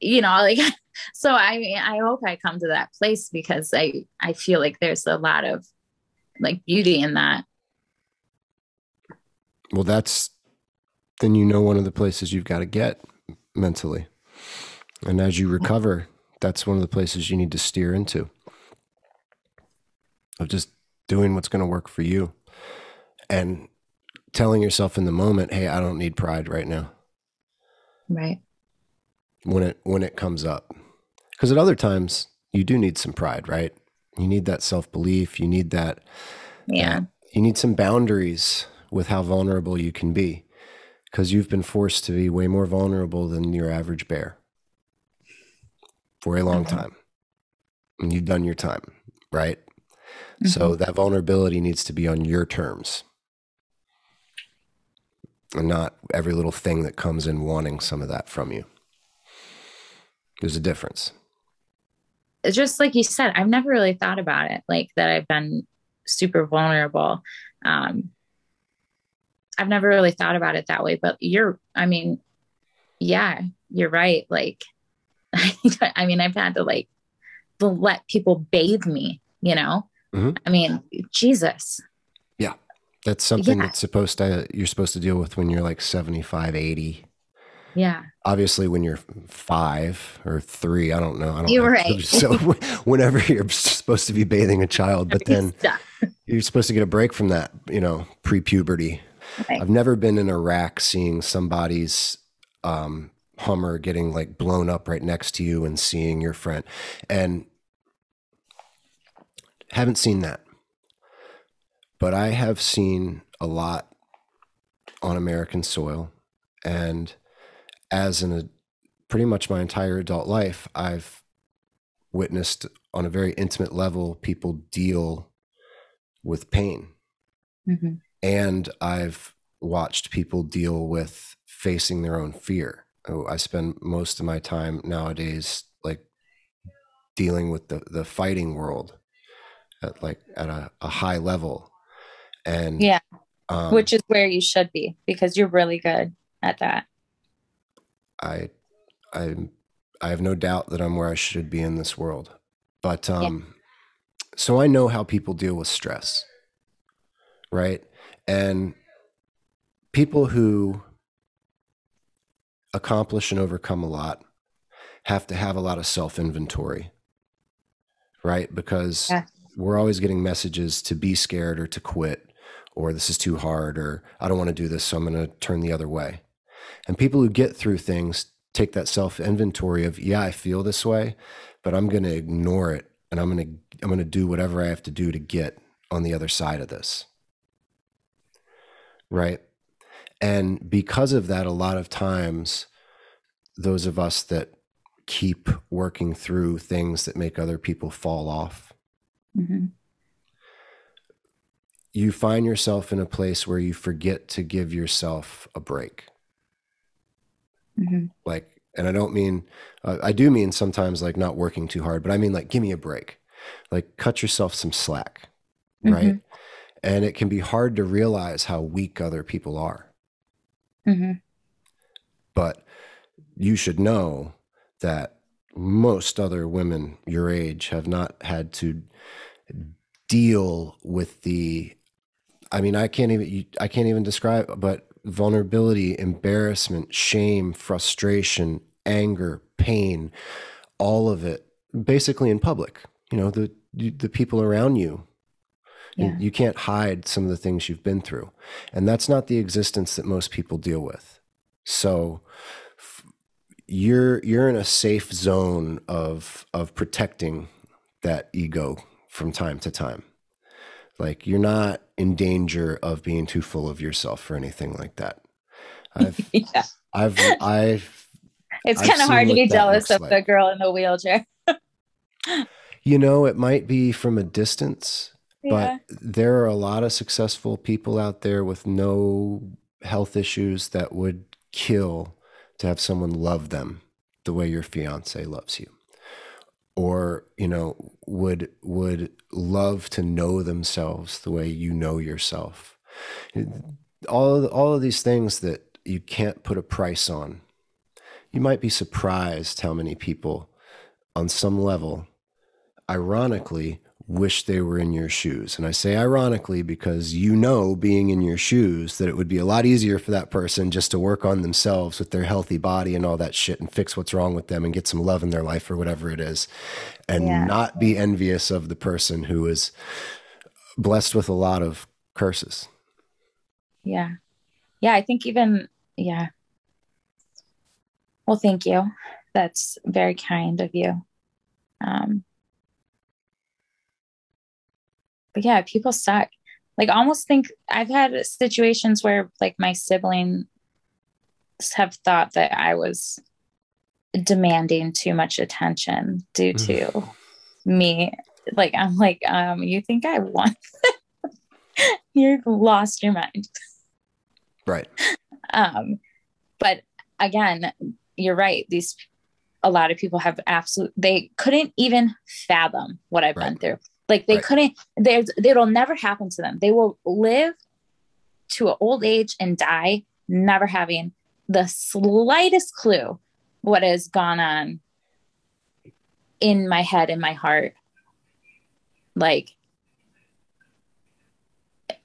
you know like [LAUGHS] so i mean i hope i come to that place because i i feel like there's a lot of like beauty in that well that's then you know one of the places you've got to get mentally and as you recover that's one of the places you need to steer into of just doing what's going to work for you and telling yourself in the moment, "Hey, I don't need pride right now." Right. When it when it comes up. Cuz at other times you do need some pride, right? You need that self-belief, you need that Yeah. you need some boundaries with how vulnerable you can be because you've been forced to be way more vulnerable than your average bear for a long time. And you've done your time, right? Mm-hmm. So that vulnerability needs to be on your terms and not every little thing that comes in wanting some of that from you. There's a difference. It's just like you said, I've never really thought about it like that I've been super vulnerable. Um, I've never really thought about it that way, but you're, I mean, yeah, you're right. Like, [LAUGHS] I mean, I've had to like let people bathe me, you know, Mm-hmm. I mean, Jesus. Yeah. That's something yeah. that's supposed to, you're supposed to deal with when you're like 75, 80. Yeah. Obviously, when you're five or three, I don't know. I don't you're know. [LAUGHS] right. So, whenever you're supposed to be bathing a child, but then [LAUGHS] you're supposed to get a break from that, you know, pre puberty. Okay. I've never been in Iraq seeing somebody's um, Hummer getting like blown up right next to you and seeing your friend. And haven't seen that. But I have seen a lot on American soil. And as in a pretty much my entire adult life, I've witnessed on a very intimate level people deal with pain. Mm-hmm. And I've watched people deal with facing their own fear. Oh, I spend most of my time nowadays like dealing with the, the fighting world at like at a, a high level and yeah um, which is where you should be because you're really good at that i i i have no doubt that i'm where i should be in this world but um yeah. so i know how people deal with stress right and people who accomplish and overcome a lot have to have a lot of self inventory right because yeah we're always getting messages to be scared or to quit or this is too hard or I don't want to do this, so I'm going to turn the other way. And people who get through things take that self inventory of, yeah, I feel this way, but I'm going to ignore it and I'm going to I'm going to do whatever I have to do to get on the other side of this. Right? And because of that a lot of times those of us that keep working through things that make other people fall off. Mm-hmm. You find yourself in a place where you forget to give yourself a break. Mm-hmm. Like, and I don't mean, uh, I do mean sometimes like not working too hard, but I mean like, give me a break. Like, cut yourself some slack, Mm-hmm. right? And it can be hard to realize how weak other people are. Mm-hmm. but you should know that most other women your age have not had to deal with the i mean i can't even i can't even describe but vulnerability embarrassment shame frustration anger pain all of it basically in public you know the the people around you. Yeah. you can't hide some of the things you've been through. And that's not the existence that most people deal with. So you're you're in a safe zone of of protecting that ego from time to time like you're not in danger of being too full of yourself or anything like that i've [LAUGHS] yeah. i've i've It's kind of hard to be jealous of the girl in the wheelchair. [LAUGHS] you know it might be from a distance yeah. but there are a lot of successful people out there with no health issues that would kill to have someone love them the way your fiance loves you or you know would would love to know themselves the way you know yourself. All of, all of these things that you can't put a price on. You might be surprised how many people on some level ironically wish they were in your shoes. And I say ironically because you know, being in your shoes, that it would be a lot easier for that person just to work on themselves with their healthy body and all that shit and fix what's wrong with them and get some love in their life or whatever it is. And Yeah. not be envious of the person who is blessed with a lot of curses. Yeah. Yeah. I think even, yeah. Well, thank you. That's very kind of you. Um, yeah, people suck. Like, almost think I've had situations where, like, my siblings have thought that I was demanding too much attention due to me. Like, I'm like, um, you think I want? [LAUGHS] You've lost your mind. Right. um but again you're right these a lot of people have absolute they couldn't even fathom what i've been through like they Right. couldn't there's it'll never happen to them. They will live to an old age and die never having the slightest clue what has gone on in my head in my heart. Like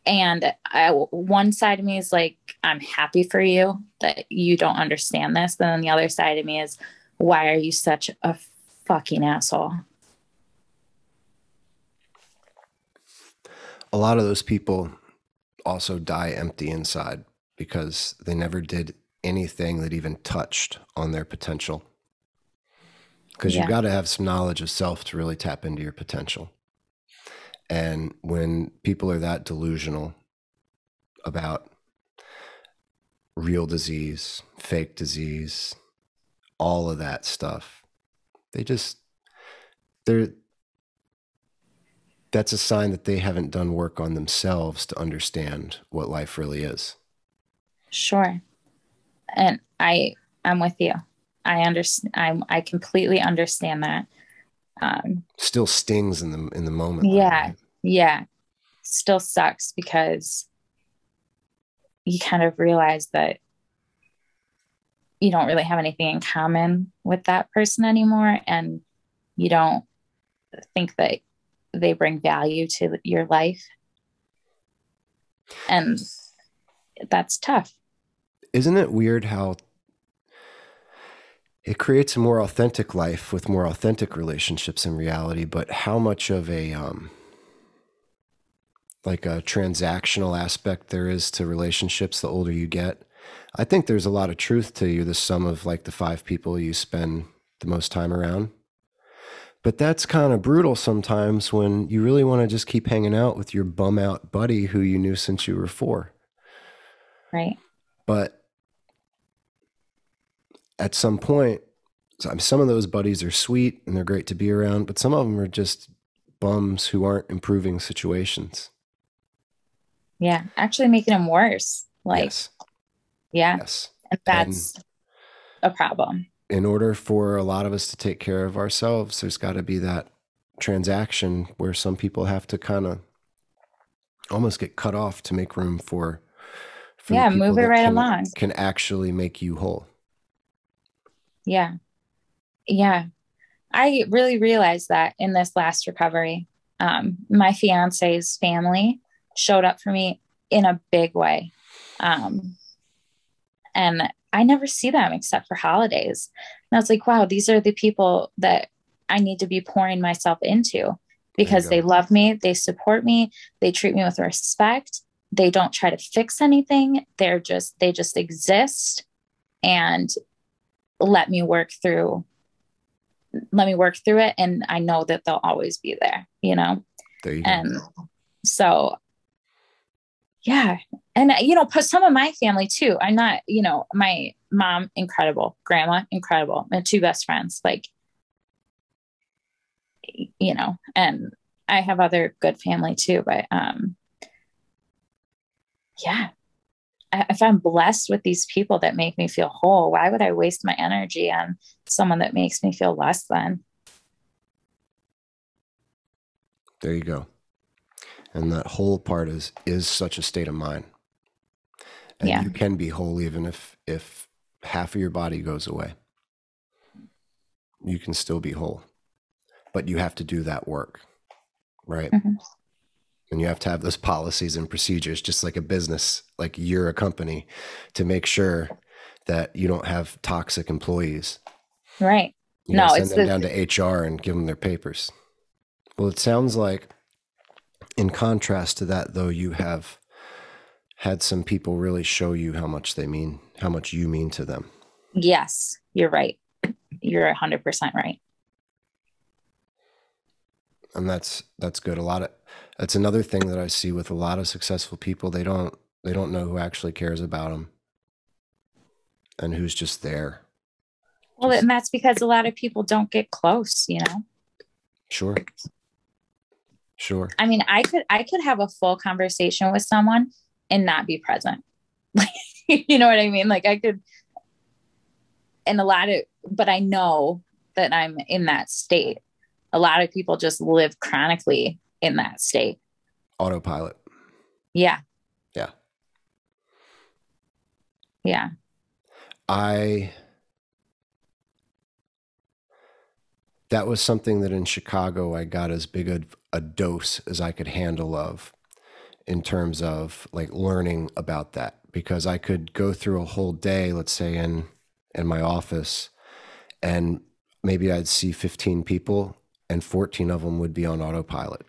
and I, one side of me is like i'm happy for you that you don't understand this. And then the other side of me is why are you such a fucking asshole a lot of those people also die empty inside because they never did anything that even touched on their potential. Because Yeah. you've got to have some knowledge of self to really tap into your potential. And when people are that delusional about real disease, fake disease, all of that stuff, they just, they're, that's a sign that they haven't done work on themselves to understand what life really is. sure and i i'm with you i understand i'm i completely understand that um Still stings in the in the moment. Yeah. right? yeah still sucks because you kind of realize that you don't really have anything in common with that person anymore and you don't think that they bring value to your life and that's tough Isn't it weird how it creates a more authentic life with more authentic relationships in reality, but how much of a um like a transactional aspect there is to relationships the older you get. I think there's a lot of truth to you the sum of like the five people you spend the most time around. But that's kind of brutal sometimes when you really want to just keep hanging out with your bum out buddy who you knew since you were 4. right But at some point, some of those buddies are sweet and they're great to be around, but some of them are just bums who aren't improving situations. Yeah, actually making them worse. Like, yes. yeah, yes. and that's and a problem. In order for a lot of us to take care of ourselves, there's got to be that transaction where some people have to kind of almost get cut off to make room for, for yeah, move it right can, along. Can actually make you whole. Yeah. Yeah. I really realized that in this last recovery. Um, my fiance's family showed up for me in a big way. Um, and I never see them except for holidays. And I was like, wow, these are the people that I need to be pouring myself into because they love me, they support me, they treat me with respect. They don't try to fix anything. They're just, they just exist and let me work through let me work through it and i know that they'll always be there you know there you and go. Um, so yeah and you know some of my family too i'm not you know my mom incredible grandma incredible my two best friends like you know and i have other good family too but um yeah if I'm blessed with these people that make me feel whole, why would I waste my energy on someone that makes me feel less than? There you go. And that whole part is is such a state of mind. And yeah. you can be whole even if if half of your body goes away. You can still be whole. But you have to do that work. Right? Mm-hmm and you have to have those policies and procedures just like a business like you're a company to make sure that you don't have toxic employees right you no know, send them the- down to hr and give them their papers well it sounds like in contrast to that though you have had some people really show you how much they mean how much you mean to them yes you're right you're 100% right and that's that's good a lot of that's another thing that I see with a lot of successful people. They don't they don't know who actually cares about them and who's just there. Well, just, and that's because a lot of people don't get close, you know. Sure. Sure. I mean, I could I could have a full conversation with someone and not be present. [LAUGHS] you know what I mean? Like I could and a lot of but I know that I'm in that state. A lot of people just live chronically in that state. Autopilot. Yeah. Yeah. Yeah. I that was something that in Chicago I got as big a, a dose as I could handle of in terms of like learning about that. Because I could go through a whole day, let's say in in my office, and maybe I'd see 15 people and 14 of them would be on autopilot.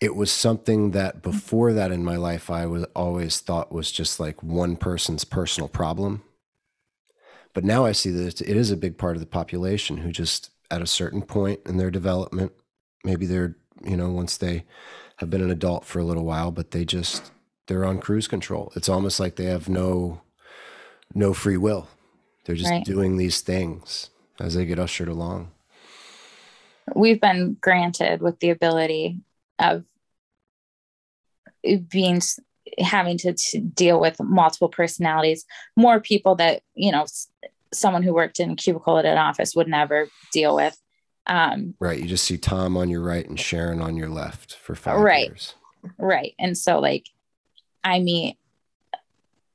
It was something that mm-hmm. before that in my life I was always thought was just like one person's personal problem. But now I see that it is a big part of the population who just at a certain point in their development, maybe they're, you know, once they have been an adult for a little while, but they just they're on cruise control. It's almost like they have no no free will. They're just right. doing these things as they get ushered along. We've been granted with the ability of being having to, to deal with multiple personalities more people that you know someone who worked in a cubicle at an office would never deal with um, right. You just see tom on your right and sharon on your left for five right. years. right. And so like i meet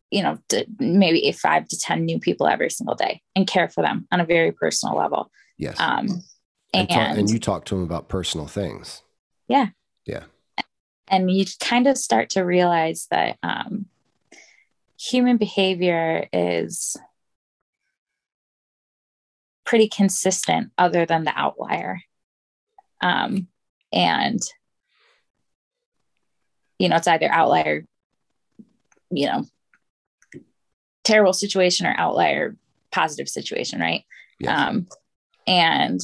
you know maybe a five to ten new people every single day and care for them on a very personal level. Yes. Um and, and, talk, and you talk to them about personal things. Yeah. Yeah. And you kind of start to realize that um, human behavior is pretty consistent other than the outlier. Um, and you know it's either outlier you know terrible situation or outlier positive situation right? Yes. um, and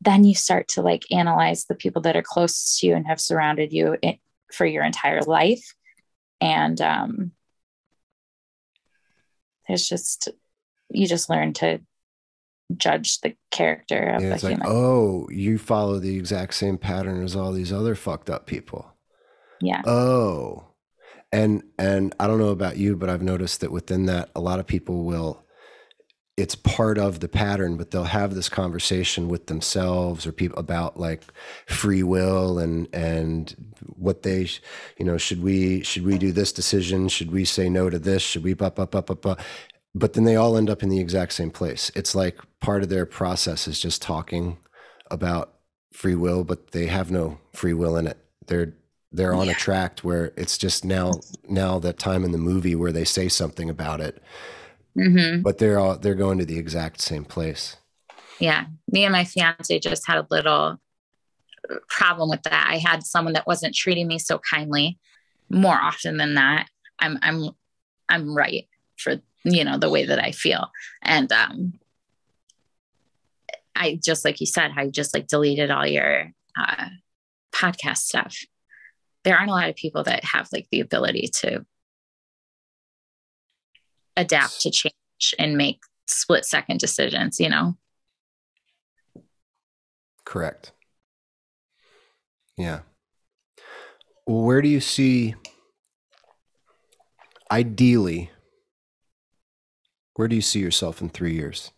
then you start to like analyze the people that are closest to you and have surrounded you in, for your entire life. And um, there's just you just learn to judge the character of Yeah, it's like, human. oh, you follow the exact same pattern as all these other fucked up people. yeah. Oh. And and I don't know about you, but I've noticed that within that a lot of people will it's part of the pattern, but they'll have this conversation with themselves or people about like free will and and what they you know, should we should we do this decision? Should we say no to this? Should we up up up up up? But then they all end up in the exact same place. It's like part of their process is just talking about free will, but they have no free will in it. They're they're on a Yeah. tract where it's just now now that time in the movie where they say something about it, hmm but they're all they're going to the exact same place. Yeah. Me and my fiance just had a little problem with that. I had someone that wasn't treating me so kindly more often than that. I'm I'm I'm right for you know the way that I feel. And um I just like you said, you just like deleted all your uh podcast stuff. There aren't a lot of people that have like the ability to adapt to change and make split second decisions, you know? Correct. Yeah. Where do you see ideally where do you see yourself in 3 years?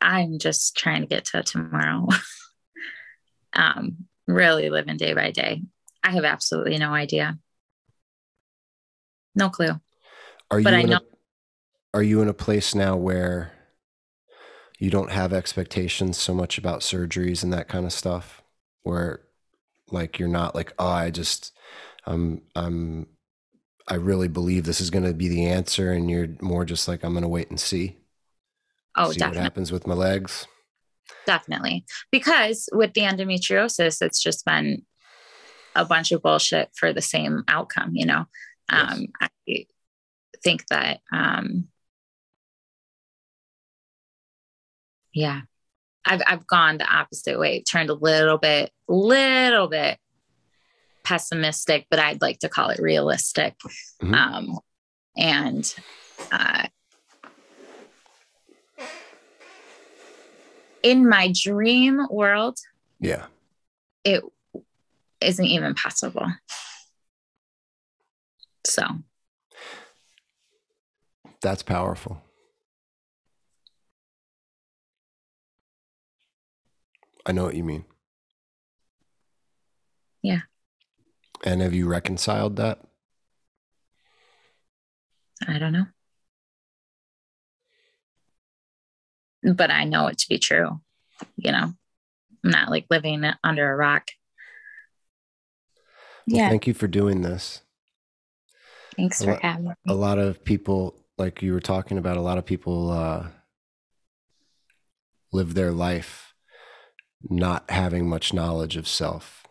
I'm just trying to get to tomorrow. [LAUGHS] um, really living day by day. I have absolutely no idea. No clue. Are But you I know- a, Are you in a place now where you don't have expectations so much about surgeries and that kind of stuff where like you're not like, "Oh, I just I'm I'm I really believe this is going to be the answer and you're more just like I'm going to wait and see. Oh, see definitely. what happens with my legs." Definitely. Because with the endometriosis, it's just been a bunch of bullshit for the same outcome, you know? Yes. Um, I think that, um, yeah, I've, I've gone the opposite way, turned a little bit, little bit pessimistic, but I'd like to call it realistic. Mhm. Um, and, uh, in my dream world, Yeah. it isn't even possible. So, That's powerful. I know what you mean. Yeah. And have you reconciled that? I don't know. But I know it to be true. You know, I'm not like living under a rock. Well, yeah. thank you for doing this. Thanks a for lot- having me. A lot of people, like you were talking about, a lot of people uh, live their life not having much knowledge of self,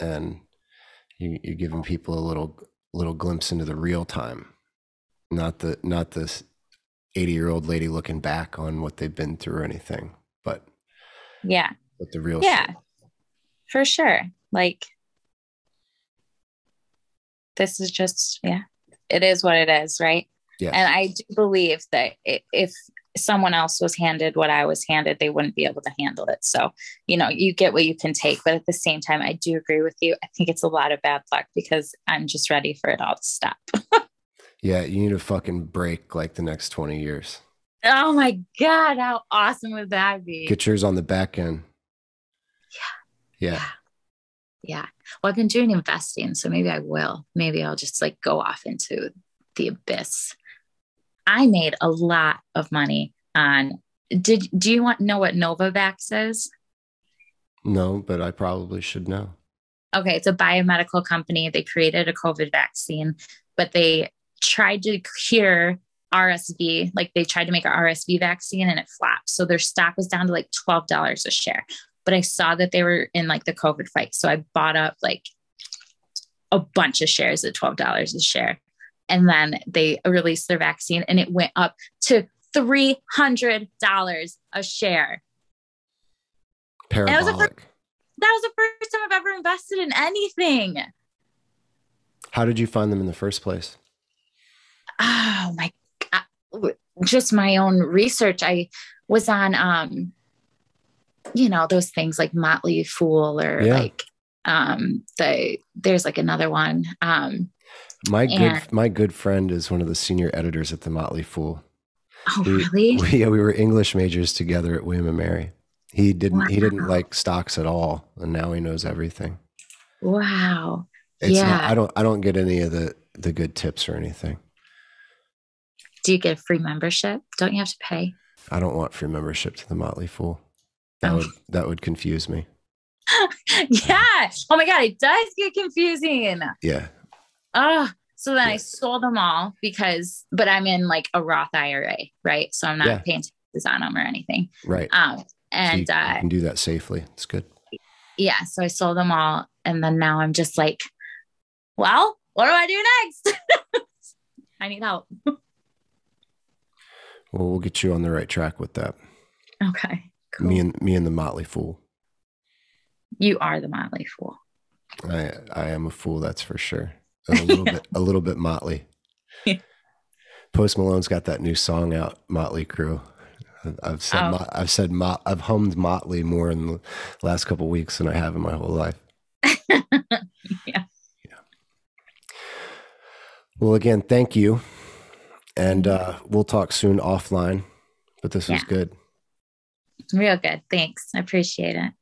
and you, you're giving people a little little glimpse into the real time, not the not this eighty year old lady looking back on what they've been through or anything, but Yeah. but the real Yeah. shit. For sure. Like, this is just, yeah, it is what it is. Right. Yeah. And I do believe that if someone else was handed what I was handed, they wouldn't be able to handle it. So, you know, you get what you can take. But at the same time, I do agree with you. I think it's a lot of bad luck because I'm just ready for it all to stop. [LAUGHS] yeah, you need a fucking break like the next twenty years. Oh my God. How awesome would that be? Get yours on the back end. Yeah. Yeah. Yeah. Well, I've been doing investing, so maybe I will. Maybe I'll just like go off into the abyss. I made a lot of money on. Did do you want know what Novavax is? No, but I probably should know. Okay, it's a biomedical company. They created a COVID vaccine, but they tried to cure RSV. Like they tried to make an RSV vaccine and it flopped. So their stock was down to like $12 a share. But I saw that they were in like the COVID fight. So I bought up like a bunch of shares at $12 a share. And then they released their vaccine and it went up to $300 a share. Parabolic. was the first- That was the first time I've ever invested in anything. How did you find them in the first place? Oh my god. Just my own research. I was on um you know, those things like Motley Fool or Yeah. like um the there's like another one. Um My good my good friend is one of the senior editors at the Motley Fool. oh We- really? We, yeah, we were English majors together at William and Mary. He didn't he didn't like stocks at all, and now he knows everything. wow. It's not, Yeah. I don't I don't get any of the the good tips or anything. Do you get a free membership? Don't you have to pay? I don't want free membership to the Motley Fool. That Oh. would that would confuse me. [LAUGHS] yeah. Oh my god, it does get confusing. Yeah. Oh, so then I sold them all because, but I'm in like a Roth IRA, right? So I'm not Yeah. paying taxes on them or anything. Right. Um, and you, you uh, can do that safely. It's good. yeah, so I sold them all, and then now I'm just like, well, what do I do next? [LAUGHS] I need help. Well, we'll get you on the right track with that. Okay, cool. Me and me and the Motley Fool. you are the Motley Fool. I I am a fool, that's for sure. And a little bit [LAUGHS] a little bit motley. Yeah. Post Malone's got that new song out, Motley Crew. I've said Oh. I've said mot- I've hummed Motley more in the last couple of weeks than I have in my whole life. [LAUGHS] Yeah. Well, again, thank you, and uh, we'll talk soon offline. But this was good. Real good. Thanks. I appreciate it.